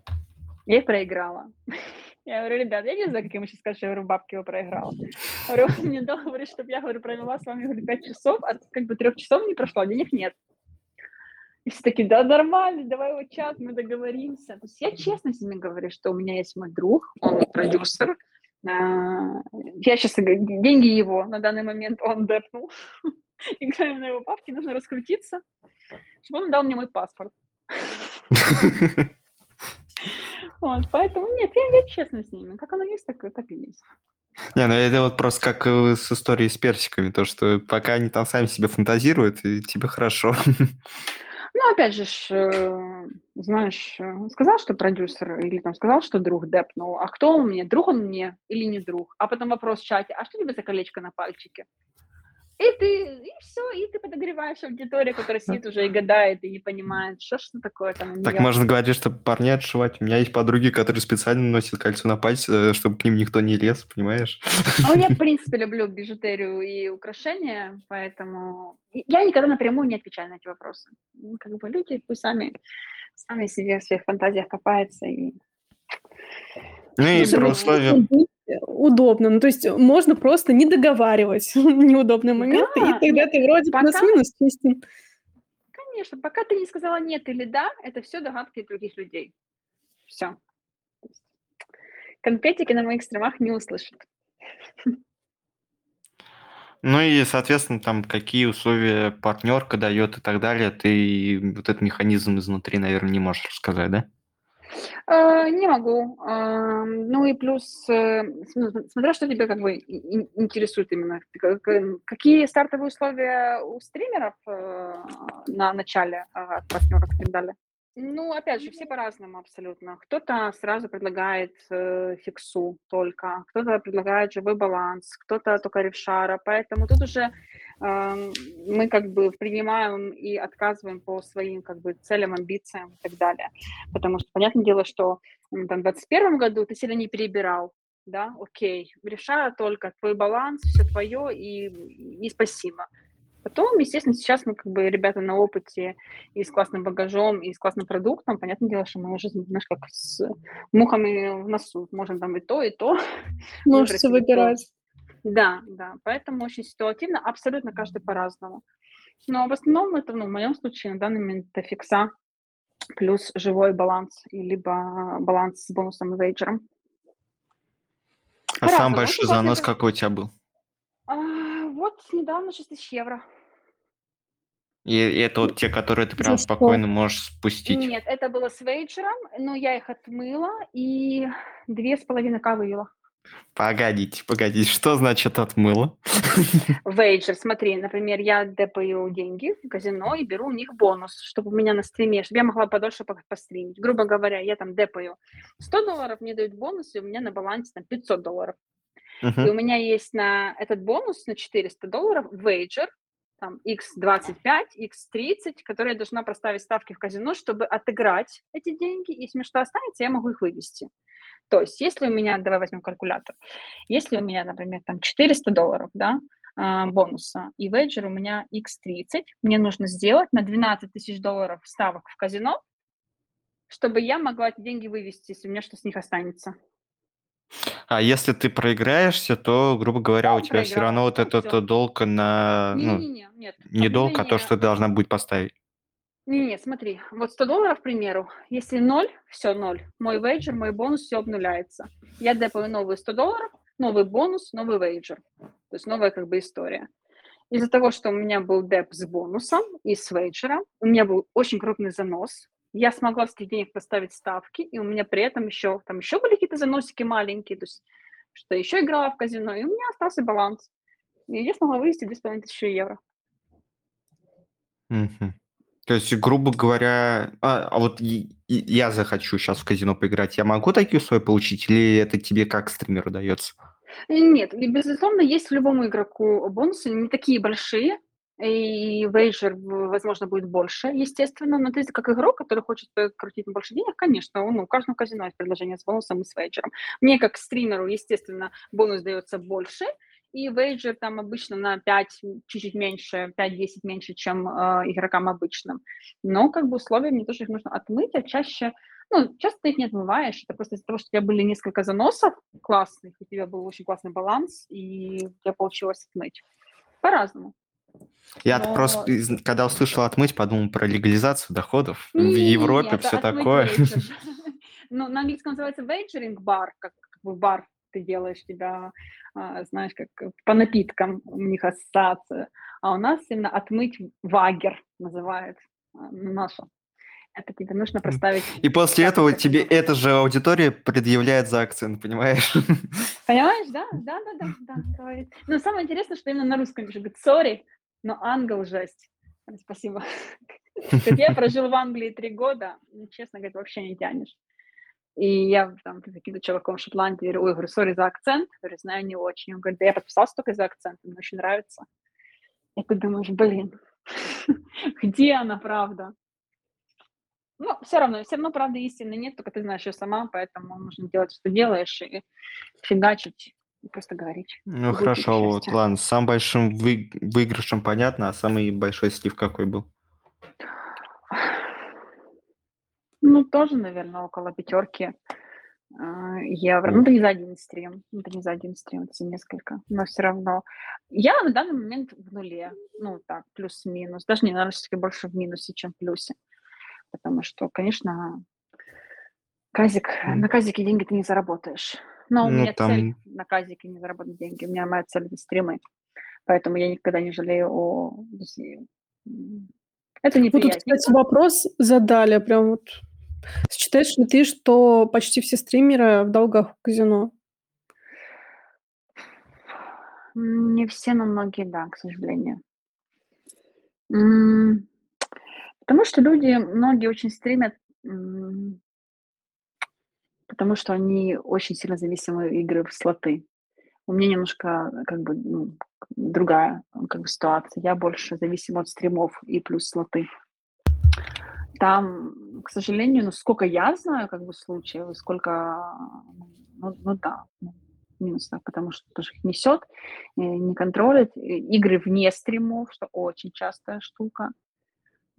Я их проиграла. Я говорю, ребят, я не знаю, как ему сейчас что я говорю, бабки его проиграла. Говорю, мне дал, говорит, чтобы я, говорю, провела с вами, говорю, 5 часов, а как бы трех часов не прошло, а денег нет. И все такие, да, нормально, давай вот час, мы договоримся. То есть я честно с ними говорю, что у меня есть мой друг, он продюсер, а, я сейчас деньги его на данный момент он депнул. Играем на его бабки, нужно раскрутиться, чтобы он дал мне мой паспорт. Вот, поэтому нет, я, я честно с ними. Как оно есть, так, так и есть. Не, ну это вот просто как э, с историей с персиками, то, что пока они там сами себе фантазируют, и тебе хорошо. Ну, опять же, э, знаешь, э, сказал, что продюсер, или там сказал, что друг депнул. А кто он мне? Друг он мне или не друг? А потом вопрос в чате, а что тебе за колечко на пальчике? И ты, и все, и ты подогреваешь аудиторию, которая сидит уже и гадает, и не понимает, что что такое там. Так можно говорить, что парней отшивать. У меня есть подруги, которые специально носят кольцо на пальце, э, чтобы к ним никто не лез, понимаешь? Ну, я, в принципе, люблю бижутерию и украшения, поэтому я никогда напрямую не отвечаю на эти вопросы. Ну, Как бы люди пусть сами, сами себе в своих фантазиях копаются и Ну и Слушай, ну, Удобно. Ну, то есть можно просто не договаривать в неудобные моменты, Да, и тогда ты вроде пока- плюс-минус честен. Конечно, пока ты не сказала нет или да, это все догадки других людей. Все. Конкретики на моих стримах не услышат. Ну и, соответственно, там какие условия партнерка дает и так далее, ты вот этот механизм изнутри, наверное, не можешь рассказать, да? Э, не могу. А, ну и плюс, э, ну, смотря что тебя как бы интересует именно. Какие стартовые условия у стримеров э, на начале от партнеров и так далее? Ну, опять же, все по-разному абсолютно. Кто-то сразу предлагает э, фиксу только, кто-то предлагает живой баланс, кто-то только ревшара. Поэтому тут уже э, мы как бы принимаем и отказываем по своим как бы целям, амбициям и так далее. Потому что, понятное дело, что там, в 2021 году ты сильно не перебирал, да, окей, решаю только твой баланс, все твое и, и спасибо. Потом, естественно, сейчас мы как бы ребята на опыте и с классным багажом, и с классным продуктом. Понятное дело, что мы уже, знаешь, как с мухами в носу. Можем там и то, и то. Можете выбирать. Да, да. Поэтому очень ситуативно. Абсолютно каждый по-разному. Но в основном это, ну, в моем случае, на данный момент это фикса плюс живой баланс, и либо баланс с бонусом и вейджером. А самый большой занос какой у тебя был? А, вот недавно 6 тысяч евро. И это вот те, которые ты прям спокойно можешь спустить? Нет, это было с вейджером, но я их отмыла и две с половиной к вывела. Погодите, погодите, что значит отмыла? Вейджер, смотри, например, я депаю деньги в казино и беру у них бонус, чтобы у меня на стриме, чтобы я могла подольше постримить. Грубо говоря, я там депаю 100 долларов, мне дают бонус, и у меня на балансе там 500 долларов. Uh-huh. И у меня есть на этот бонус на 400 долларов вейджер, там X25, X30, которые я должна проставить ставки в казино, чтобы отыграть эти деньги, и если мне что останется, я могу их вывести. То есть, если у меня, давай возьмем калькулятор, если у меня, например, там 400 долларов, да, а, бонуса, и вейджер у меня X30, мне нужно сделать на 12 тысяч долларов ставок в казино, чтобы я могла эти деньги вывести, если у меня что с них останется. А если ты проиграешься, то, грубо говоря, у тебя все равно вот этот всё. долг на... Ну, Не-не-не, нет. не долг, а то, что ты должна будет поставить. Не-не, смотри, вот 100 долларов, к примеру, если ноль, все ноль. Мой вейджер, мой бонус, все обнуляется. Я депаю новые 100 долларов, новый бонус, новый вейджер. То есть новая как бы история. Из-за того, что у меня был деп с бонусом и с вейджером, у меня был очень крупный занос, я смогла с этих денег поставить ставки, и у меня при этом еще, там еще были какие-то заносики маленькие, то есть что еще играла в казино, и у меня остался баланс. И я смогла вывести 2500 евро. Мгм. То есть, грубо говоря, а, а вот и- и я захочу сейчас в казино поиграть, я могу такие условия получить, или это тебе как стримеру дается? Нет, и, безусловно, есть любому игроку бонусы, не такие большие, и вейджер, возможно, будет больше, естественно, но ты как игрок, который хочет крутить больше денег, конечно, ну, у каждого казино есть предложение с бонусом и с вейджером. Мне, как стримеру, естественно, бонус дается больше, и вейджер там обычно на 5, чуть-чуть меньше, 5-10 меньше, чем э, игрокам обычным. Но как бы условия мне тоже их нужно отмыть, а чаще, ну, часто ты их не отмываешь, это просто из-за того, что у тебя были несколько заносов классных, у тебя был очень классный баланс, и у тебя получилось отмыть. По-разному. Я Но... просто, когда услышал отмыть, подумал про легализацию доходов не, в Европе, все такое. Ну, на английском называется вейджеринг бар, как, как бы бар ты делаешь тебя, а, знаешь, как по напиткам у них ассоциация. А у нас именно отмыть вагер называют а, наша. Это тебе нужно проставить. И после этого тебе эта же аудитория предъявляет за акцент, понимаешь? Понимаешь, да? Да, да, да, да. Но самое интересное, что именно на русском пишут, говорит, sorry, но ангел жесть. Спасибо. Я прожил в Англии три года, честно говоря, вообще не тянешь. И я там каким-то чуваком в Шотландии говорю, ой, говорю, сори за акцент, говорю, знаю, не очень. Он говорит, да я подписался только за акцент, мне очень нравится. И ты думаешь, блин, где она правда? Ну, все равно, все равно правды истины нет, только ты знаешь ее сама, поэтому нужно делать, что делаешь, и фигачить просто говорить. Ну Будет хорошо, вот, ладно, самым большим вы... выигрышем понятно, а самый большой слив какой был? Ну, тоже, наверное, около пятерки а, евро. Ну, это не за один стрим. Это не за один стрим, это за несколько. Но все равно. Я на данный момент в нуле. Ну, так, плюс-минус. Даже не, наверное, все-таки больше в минусе, чем в плюсе. Потому что, конечно, казик, на казике деньги ты не заработаешь. Но у ну, меня там... цель на казике не заработать деньги. У меня моя цель – это стримы. Поэтому я никогда не жалею о... Это не Ну, тут, кстати, вопрос задали прям вот. Считаешь ли ты, что почти все стримеры в долгах у казино? Не все, но многие, да, к сожалению. Потому что люди, многие очень стримят, потому что они очень сильно зависимы игры в слоты. У меня немножко как бы ну, другая как бы, ситуация. Я больше зависима от стримов и плюс слоты. Там, к сожалению, ну сколько я знаю как бы случаев, сколько, ну, ну да, ну, минусов, потому что тоже их несет, э, не контролит. Игры вне стримов, что очень частая штука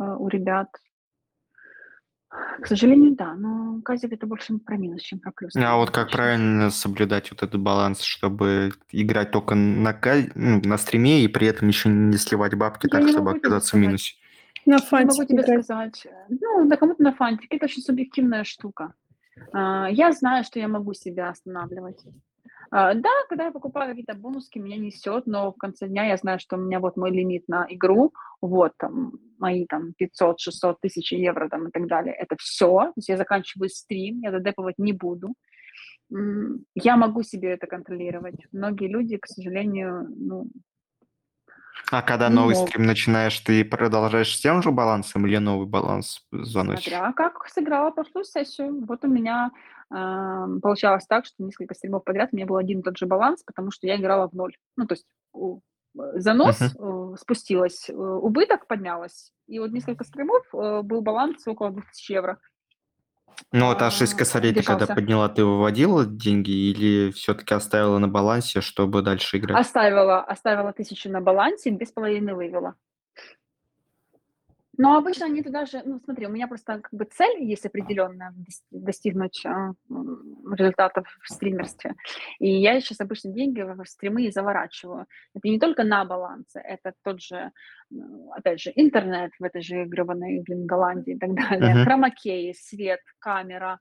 э, у ребят. К сожалению, да, но казик это больше про минус, чем про плюс. А вот как правильно соблюдать вот этот баланс, чтобы играть только на, ну, на стриме и при этом еще не сливать бабки Я так, чтобы оказаться в минусе? На фантике. Я могу тебе играть. сказать, ну, да кому-то на фантике, это очень субъективная штука. А, я знаю, что я могу себя останавливать. А, да, когда я покупаю какие-то бонуски, меня несет, но в конце дня я знаю, что у меня вот мой лимит на игру, вот там мои там 500, 600 тысяч евро там и так далее. Это все. То есть я заканчиваю стрим, я додеповать не буду. Я могу себе это контролировать. Многие люди, к сожалению, ну, а когда не новый стрим начинаешь, ты продолжаешь с тем же балансом или новый баланс заносишь? Смотря как сыграла прошлую сессию. Вот у меня э, получалось так, что несколько стримов подряд у меня был один и тот же баланс, потому что я играла в ноль. Ну, то есть у, э, занос uh-huh. э, спустилась, э, убыток поднялась, и вот несколько стримов э, был баланс около 2000 евро. Ну, а 6 косарей ты когда подняла, ты выводила деньги или все-таки оставила на балансе, чтобы дальше играть? Оставила, оставила тысячу на балансе, без половины вывела. Но обычно они туда же, ну смотри, у меня просто как бы цель есть определенная достигнуть э, результатов в стримерстве. И я сейчас обычно деньги в стримы заворачиваю. Это не только на балансе, это тот же, опять же, интернет в этой же гребаной, блин, Голландии и так далее, uh-huh. хромакей, свет, камера,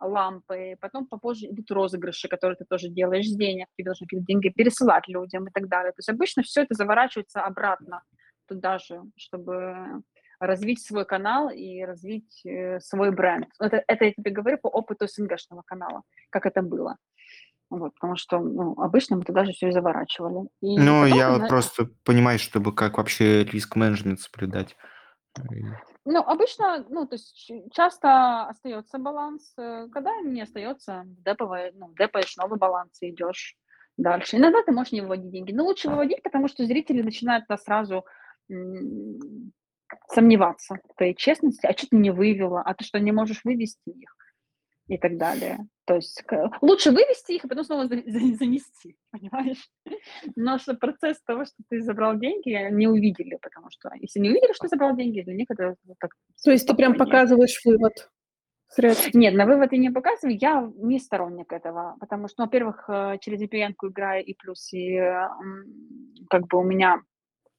лампы, потом попозже идут розыгрыши, которые ты тоже делаешь с денег, ты должен эти деньги пересылать людям и так далее. То есть обычно все это заворачивается обратно туда же, чтобы развить свой канал и развить э, свой бренд. Это, это я тебе говорю по опыту СНГшного канала, как это было. Вот, потому что ну, обычно мы туда же все и заворачивали. И ну, потом, я вот просто понимаю, чтобы как вообще риск-менеджмент соблюдать. Ну, обычно, ну, то есть часто остается баланс, э, когда не остается, деповый, ну, депаешь новый баланс и идешь дальше. Иногда ты можешь не выводить деньги, но лучше выводить, потому что зрители начинают сразу сомневаться в твоей честности, а что ты не вывела, а ты что, не можешь вывести их и так далее. То есть лучше вывести их, а потом снова занести, понимаешь? Но что процесс того, что ты забрал деньги, не увидели, потому что если не увидели, что забрал деньги, для них это так. То есть ты прям показываешь вывод? Средств. Нет, на вывод я не показываю, я не сторонник этого, потому что, ну, во-первых, э, через VPN играю, и плюс, и как бы у меня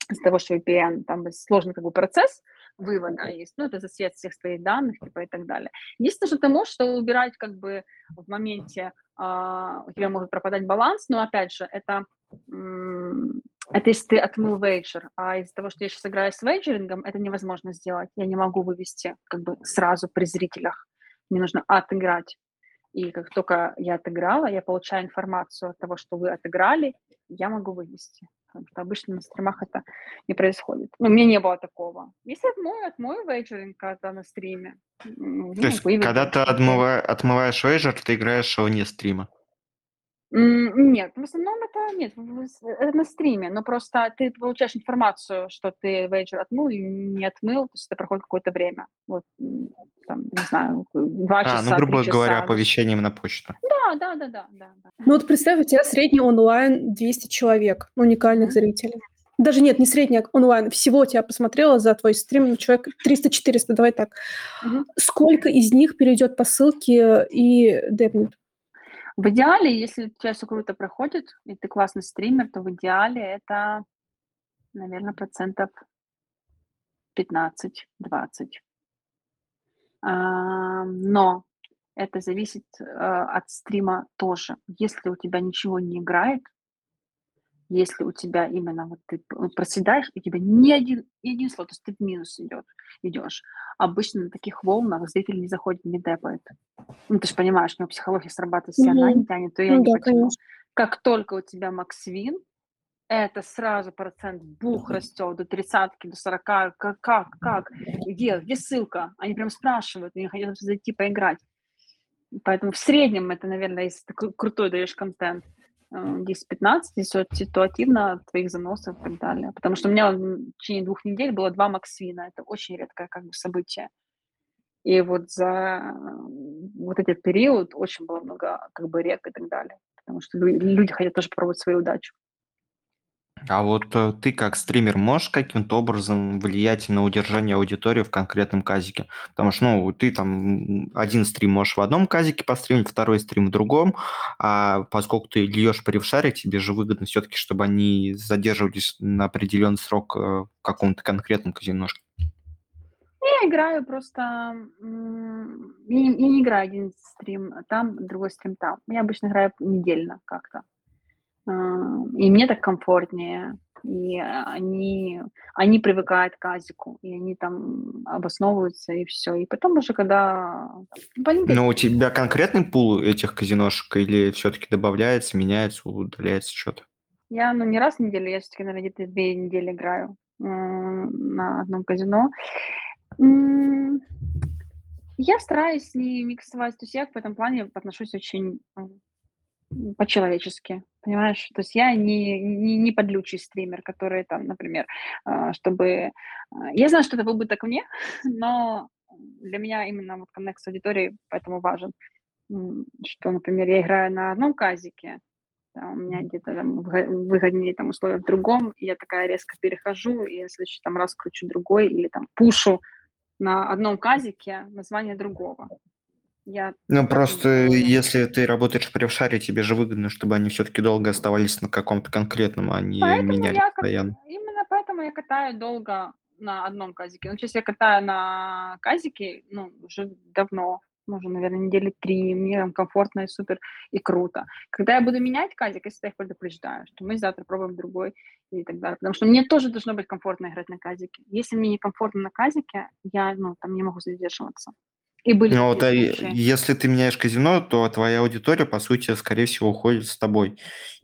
из того, что VPN, там сложный как бы процесс вывода есть, ну, это засвет всех своих данных, типа, и так далее. Единственное, что ты можешь, что убирать как бы в моменте, а, у тебя может пропадать баланс, но, опять же, это, это если ты отмыл вейджер, а из-за того, что я сейчас играю с вейджерингом, это невозможно сделать. Я не могу вывести как бы сразу при зрителях. Мне нужно отыграть. И как только я отыграла, я получаю информацию от того, что вы отыграли, я могу вывести потому что обычно на стримах это не происходит. Ну, у меня не было такого. Если отмою, отмою вейджеринг, когда на стриме. Ну, То есть, когда ты отмыва, отмываешь вейджер, ты играешь вне стрима? Нет, в основном это нет, это на стриме, но просто ты получаешь информацию, что ты вейджер отмыл и не отмыл, то есть это проходит какое-то время. Вот, там, не знаю, два часа, А, ну, грубо говоря, оповещением на почту. Да, да, да, да, да. Ну вот представь, у тебя средний онлайн 200 человек, уникальных mm-hmm. зрителей. Даже нет, не средний а онлайн. Всего тебя посмотрела за твой стрим ну, человек 300-400, давай так. Угу. Сколько из них перейдет по ссылке и депнет? В идеале, если у тебя все круто проходит, и ты классный стример, то в идеале это, наверное, процентов 15-20. Но это зависит э, от стрима тоже. Если у тебя ничего не играет, если у тебя именно вот ты проседаешь, и у тебя ни один, ни один слот, то есть ты в минус идет, идешь. Обычно на таких волнах зритель не заходит, не депает. Ну, ты же понимаешь, у него психология срабатывает, если она не тянет, то я Ну не да, потяну. конечно. Как только у тебя Максвин, это сразу процент бух растет до тридцатки, до сорока. Как, как, как? Где, где ссылка? Они прям спрашивают, они хотят зайти поиграть. Поэтому в среднем это, наверное, если ты кру- крутой даешь контент, 10-15, если ситуативно твоих заносов и так далее. Потому что у меня в течение двух недель было два Максвина. Это очень редкое как бы событие. И вот за э, вот этот период очень было много как бы рек и так далее. Потому что лю- люди хотят тоже попробовать свою удачу. А вот э, ты как стример можешь каким-то образом влиять на удержание аудитории в конкретном казике? Потому что, ну, ты там один стрим можешь в одном казике постримить, второй стрим в другом, а поскольку ты льешь при шаре, тебе же выгодно все-таки, чтобы они задерживались на определенный срок э, в каком-то конкретном казиношке. Я играю просто... Я не, я не играю один стрим там, другой стрим там. Я обычно играю недельно как-то. И мне так комфортнее. И они, они привыкают к Азику, и они там обосновываются, и все. И потом уже, когда... Но у тебя конкретный пул этих казиношек или все-таки добавляется, меняется, удаляется что-то? Я, ну, не раз в неделю, я все-таки, наверное, где-то две недели играю на одном казино. Я стараюсь не миксовать, то есть я в этом плане отношусь очень по-человечески, понимаешь? То есть я не, не, не подлючий стример, который там, например, а, чтобы... а, Я знаю, что это был бы так мне, но для меня именно вот коннект с аудиторией поэтому важен. Что, например, я играю на одном казике, да, у меня где-то там выго- выгоднее там условия в другом, и я такая резко перехожу, и я в следующий там раз кручу другой, или там пушу на одном казике название другого. Я Ну, просто если ты работаешь при шаре, тебе же выгодно, чтобы они все-таки долго оставались на каком-то конкретном, а не Поэтому менялись я постоянно. именно поэтому я катаю долго на одном казике. Ну, сейчас я катаю на казике, ну, уже давно, уже, наверное, недели три, мне там комфортно и супер, и круто. Когда я буду менять казик, я всегда их предупреждаю, что мы завтра пробуем другой и так далее. Потому что мне тоже должно быть комфортно играть на казике. Если мне не комфортно на казике, я, ну, там не могу задерживаться. И были Ну, вот, а е- случаи. если ты меняешь казино, то твоя аудитория, по сути, скорее всего, уходит с тобой.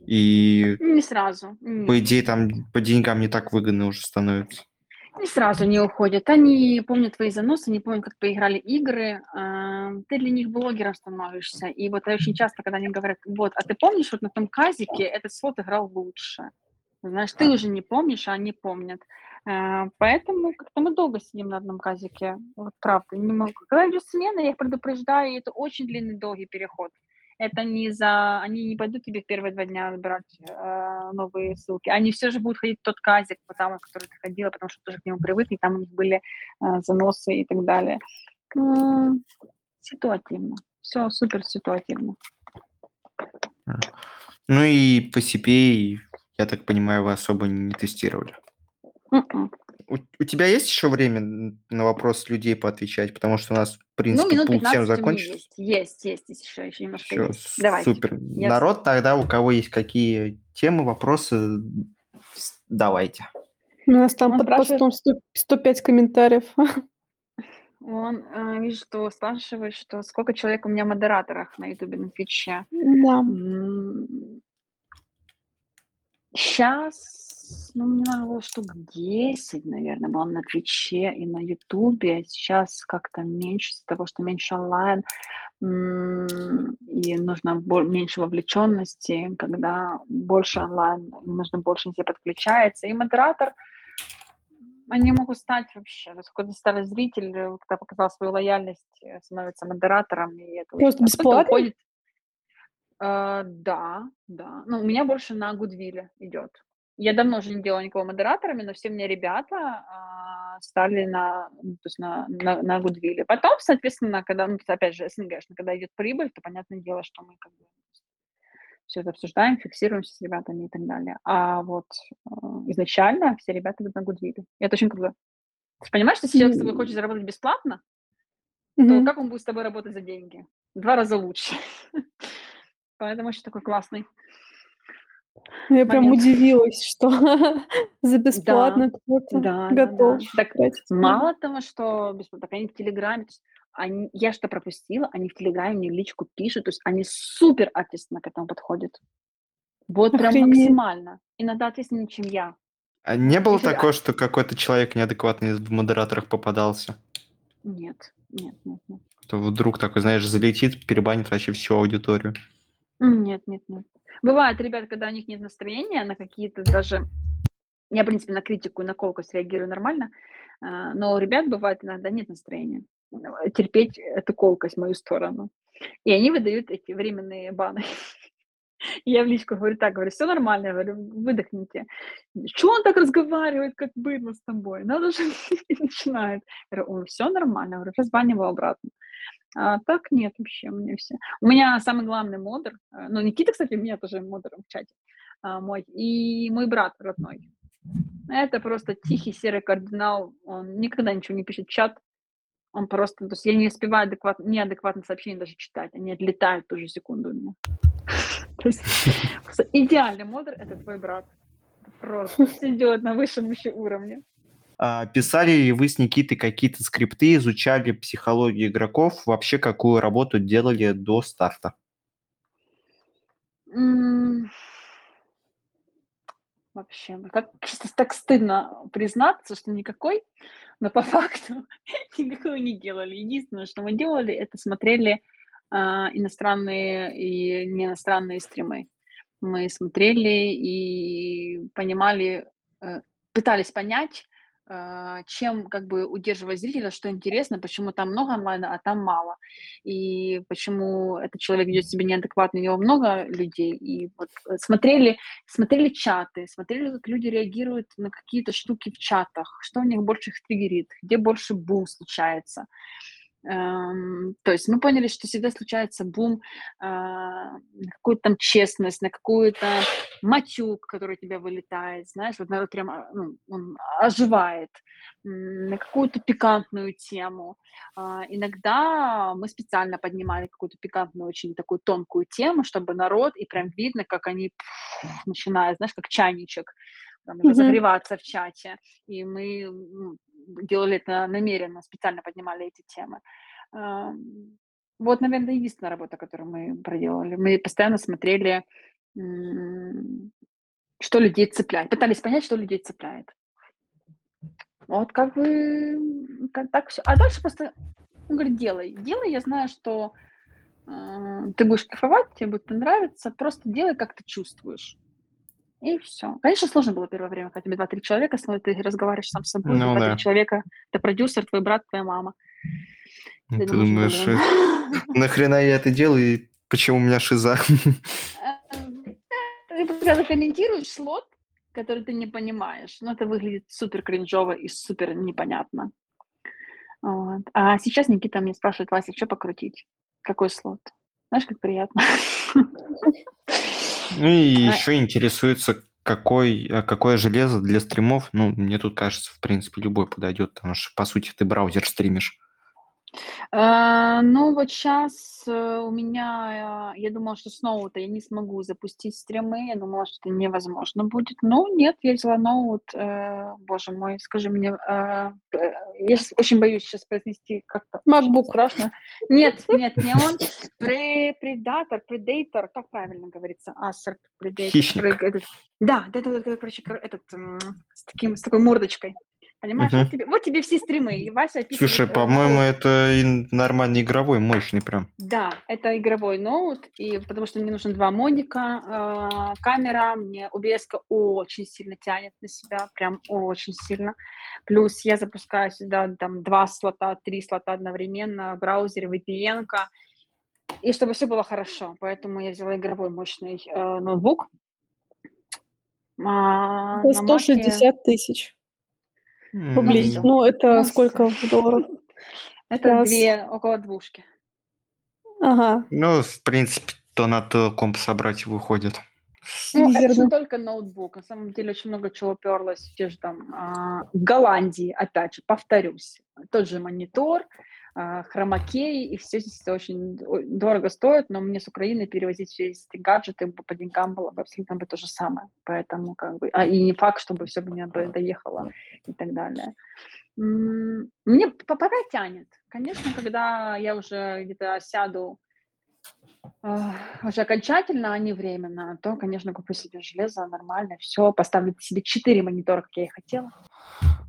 И, Не сразу. по идее, там по деньгам не так выгодно уже становится. Не сразу не уходят. Они помнят твои заносы, не помнят, как поиграли игры. а, Ты для них блогером становишься. И вот очень часто, когда они говорят, вот, а ты помнишь, вот на том казике этот слот играл лучше. Знаешь, ты уже не помнишь, а они помнят. А, Поэтому как-то мы долго сидим на одном казике. Вот правда. Не могу. Когда идет смена, я их предупреждаю, и это очень длинный, долгий переход. Это не за... Они не пойдут тебе в первые два дня отбирать э, новые ссылки. Они все же будут ходить в тот казик, потому, который ты ходила, потому что тоже к нему привыкли, там у них были э, заносы и так далее. М, Ситуативно. Все супер ситуативно. Ну и по CPA, я так понимаю, вы особо не тестировали. У, у тебя есть еще время на вопрос людей поотвечать? Потому что у нас, в Ну, принципе, минут пул 15 всем у меня закончился. есть. Есть, есть, есть еще, еще немножко Все, есть. Давайте. супер. Я Народ, тогда у кого есть какие темы, вопросы, давайте. У нас там Он под спрашивает- постом 100 105 комментариев. Он, э, вижу, что спрашивает, что сколько человек у меня в модераторах на Ютубе, на Твиче. Да. Сейчас, ну, мне надо было штук 10, наверное, было на Твиче и на Ютубе. Сейчас как-то меньше из-за того, что меньше онлайн. И нужно меньше вовлеченности, когда больше онлайн, нужно больше людей подключается. И модератор, они могут стать вообще, какой-то старый зритель, э, когда показал свою лояльность, э, становится модератором. И это Просто бесплатно? уходит. Э, да, да. Ну, у меня больше на Гудвилле идет. Я давно уже не делала никого модераторами, но все мне ребята а, стали на, ну, то есть на, на, на Гудвилле. Потом, соответственно, когда, ну, опять же, СНГшно, когда идет прибыль, то понятное дело, что мы как бы все это обсуждаем, фиксируемся с ребятами и так далее. А вот э, изначально все ребята идут на Гудвилле. И это очень круто. Ты понимаешь, что если человек с тобой хочет заработать бесплатно, то Мгм. как он будет с тобой работать за деньги? Два раза лучше. Поэтому очень такой классный. Я прям удивилась, что за бесплатно Да, кто-то да, да, готов да. Так тратить время. мало того, что бесплатно, так они в Телеграме, они, я что пропустила, они в Телеграме мне в личку пишут, то есть они супер ответственно к этому подходят. Вот прям Охренеть. максимально. Иногда ответственнее, чем я. А не было Если- такого, что какой-то человек неадекватный в модераторах попадался? Нет, нет, нет, нет. То вдруг такой, знаешь, залетит, перебанит вообще всю аудиторию. Нет, нет, нет. Бывает, ребят, когда у них нет настроения на какие-то даже... Я, в принципе, на критику на колкость реагирую нормально, а, но у ребят бывает иногда нет настроения э, терпеть эту колкость в мою сторону. И они выдают эти временные баны. Я в личку говорю, так, говорю, все нормально, я говорю, выдохните. Что он так разговаривает, как быдло с тобой? Надо же, начинает. Я говорю, все нормально, я говорю, разбань его обратно. А так нет вообще, у меня все. У меня самый главный модер, э, ну, Никита, кстати, у меня тоже модер в чате а, мой, и мой брат родной. Это просто тихий серый кардинал, он никогда ничего не пишет в чат, он просто, то есть я не успеваю адекватно, неадекватно сообщения даже читать, они отлетают ту же секунду у меня. То есть идеальный модер – это твой брат. Просто делает на высшем еще уровне. А писали ли вы с Никитой какие-то скрипты, изучали психологию игроков, вообще какую работу делали до старта? Вообще, ну, как так стыдно признаться, что никакой, но по факту никакой не делали. Единственное, что мы делали, это смотрели а, иностранные и не иностранные стримы. Мы смотрели и понимали, э, пытались понять, чем как бы удерживать зрителя, что интересно, почему там много онлайна, а там мало. И почему этот человек ведет себя неадекватно, у него много людей. И вот э, смотрели, смотрели чаты, смотрели, как люди реагируют на какие-то штуки в чатах, что у них больше их триггерит, где больше бум случается. Эм, то есть мы поняли, что всегда случается бум а, на какую-то там честность, на какую-то матюк, который тебя вылетает, знаешь, вот народ прям а, ну, он оживает, на какую-то пикантную тему. А, иногда мы специально поднимали какую-то пикантную, очень такую тонкую тему, чтобы народ, и прям видно, как они начинают, знаешь, как чайничек, там, Мгм. разогреваться в чате. И мы делали это намеренно, специально поднимали эти темы. Вот, наверное, единственная работа, которую мы проделали. Мы постоянно смотрели, что людей цепляет. Пытались понять, что людей цепляет. Вот как бы как так все. А дальше просто он говорит, делай. Делай, я знаю, что э, ты будешь кайфовать, тебе будет нравиться. Просто делай, как ты чувствуешь. И все. Конечно, сложно было первое время, когда тебе два-три человека смотрят, ты разговариваешь сам с собой, Ну два-три да. человека, ты продюсер, твой брат, твоя мама. Ты думаешь, думаешь, нахрена я это делаю и почему у меня шиза? Эм, Ты когда комментируешь слот, который ты не понимаешь, но это выглядит супер кринжово и супер непонятно. Вот. А сейчас Никита мне спрашивает, Вася, что покрутить? Какой слот? Знаешь, как приятно. Ну и А- еще интересуется, какой, а какое железо для стримов. Ну, мне тут кажется, в принципе, любой подойдет, потому что, по сути, ты браузер стримишь. А, Ну, вот сейчас у меня, э, я думала, что с ноута я не смогу запустить стримы, я думала, что это невозможно будет. Но нет, я взяла ноут, э, боже мой, скажи мне, э, э, я очень боюсь сейчас произнести как-то MacBook. страшно. Нет, нет, не он, Пре- предатор, предейтор, как правильно говорится, ассер, предейтор. Хищник. Да, да, да, да, короче, кор- этот, с, таким, с такой мордочкой. Понимаешь, Мгм. вот, тебе, вот тебе все стримы, и Вася описывает, Слушай, по-моему, это и нормальный игровой, мощный прям. Да, это игровой ноут, и потому что мне нужно два модика, э, камера, мне OBS очень сильно тянет на себя, прям очень сильно. Плюс я запускаю сюда там два слота, три слота одновременно, браузер, VPN, -ка, и чтобы все было хорошо. Поэтому я взяла игровой мощный э, ноутбук. А, За на Маке 160 тысяч рублей. всё. Ну, это Ну, сколько в долларах? это Раз. две, около двушки. Ага. Ну, в принципе, то на то комп собрать выходит. Ну, это не только ноутбук. На самом деле очень много чего уперлось. Те же там а, в Голландии, опять же, повторюсь, тот же монитор, хромакей, и все здесь очень дорого стоит, но мне с Украины перевозить все эти гаджеты по деньгам было бы абсолютно бы то же самое. Поэтому как бы... А, и не факт, чтобы все бы мне доехало и так далее. Мне пока тянет. Конечно, когда я уже где-то сяду уже окончательно, а не временно, то, конечно, куплю себе железо нормально, все, поставлю себе 4 монитора, как я и хотела.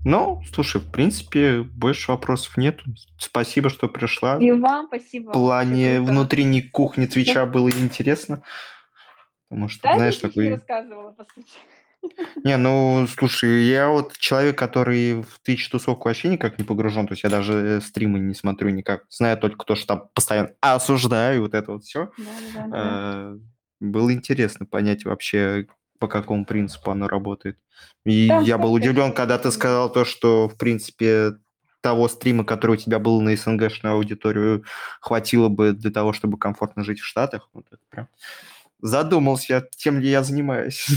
Ну, слушай, в принципе, больше вопросов нет. Спасибо, что пришла. И вам спасибо. В плане внутренней кухни Твича было интересно. Потому что, да, знаешь, такой... рассказывала, по сути. Не, ну, слушай, я вот человек, который в тысячу тусовку вообще никак не погружен, то есть я даже э, стримы не смотрю никак, знаю только то, что там постоянно осуждаю, вот это вот все. Да, да, да. Э, было интересно понять вообще, по какому принципу оно работает. И да, я был удивлен, когда ты сказал то, что, в принципе, того стрима, который у тебя был на СНГшную аудиторию, хватило бы для того, чтобы комфортно жить в Штатах. Вот это прям задумался, тем ли я занимаюсь.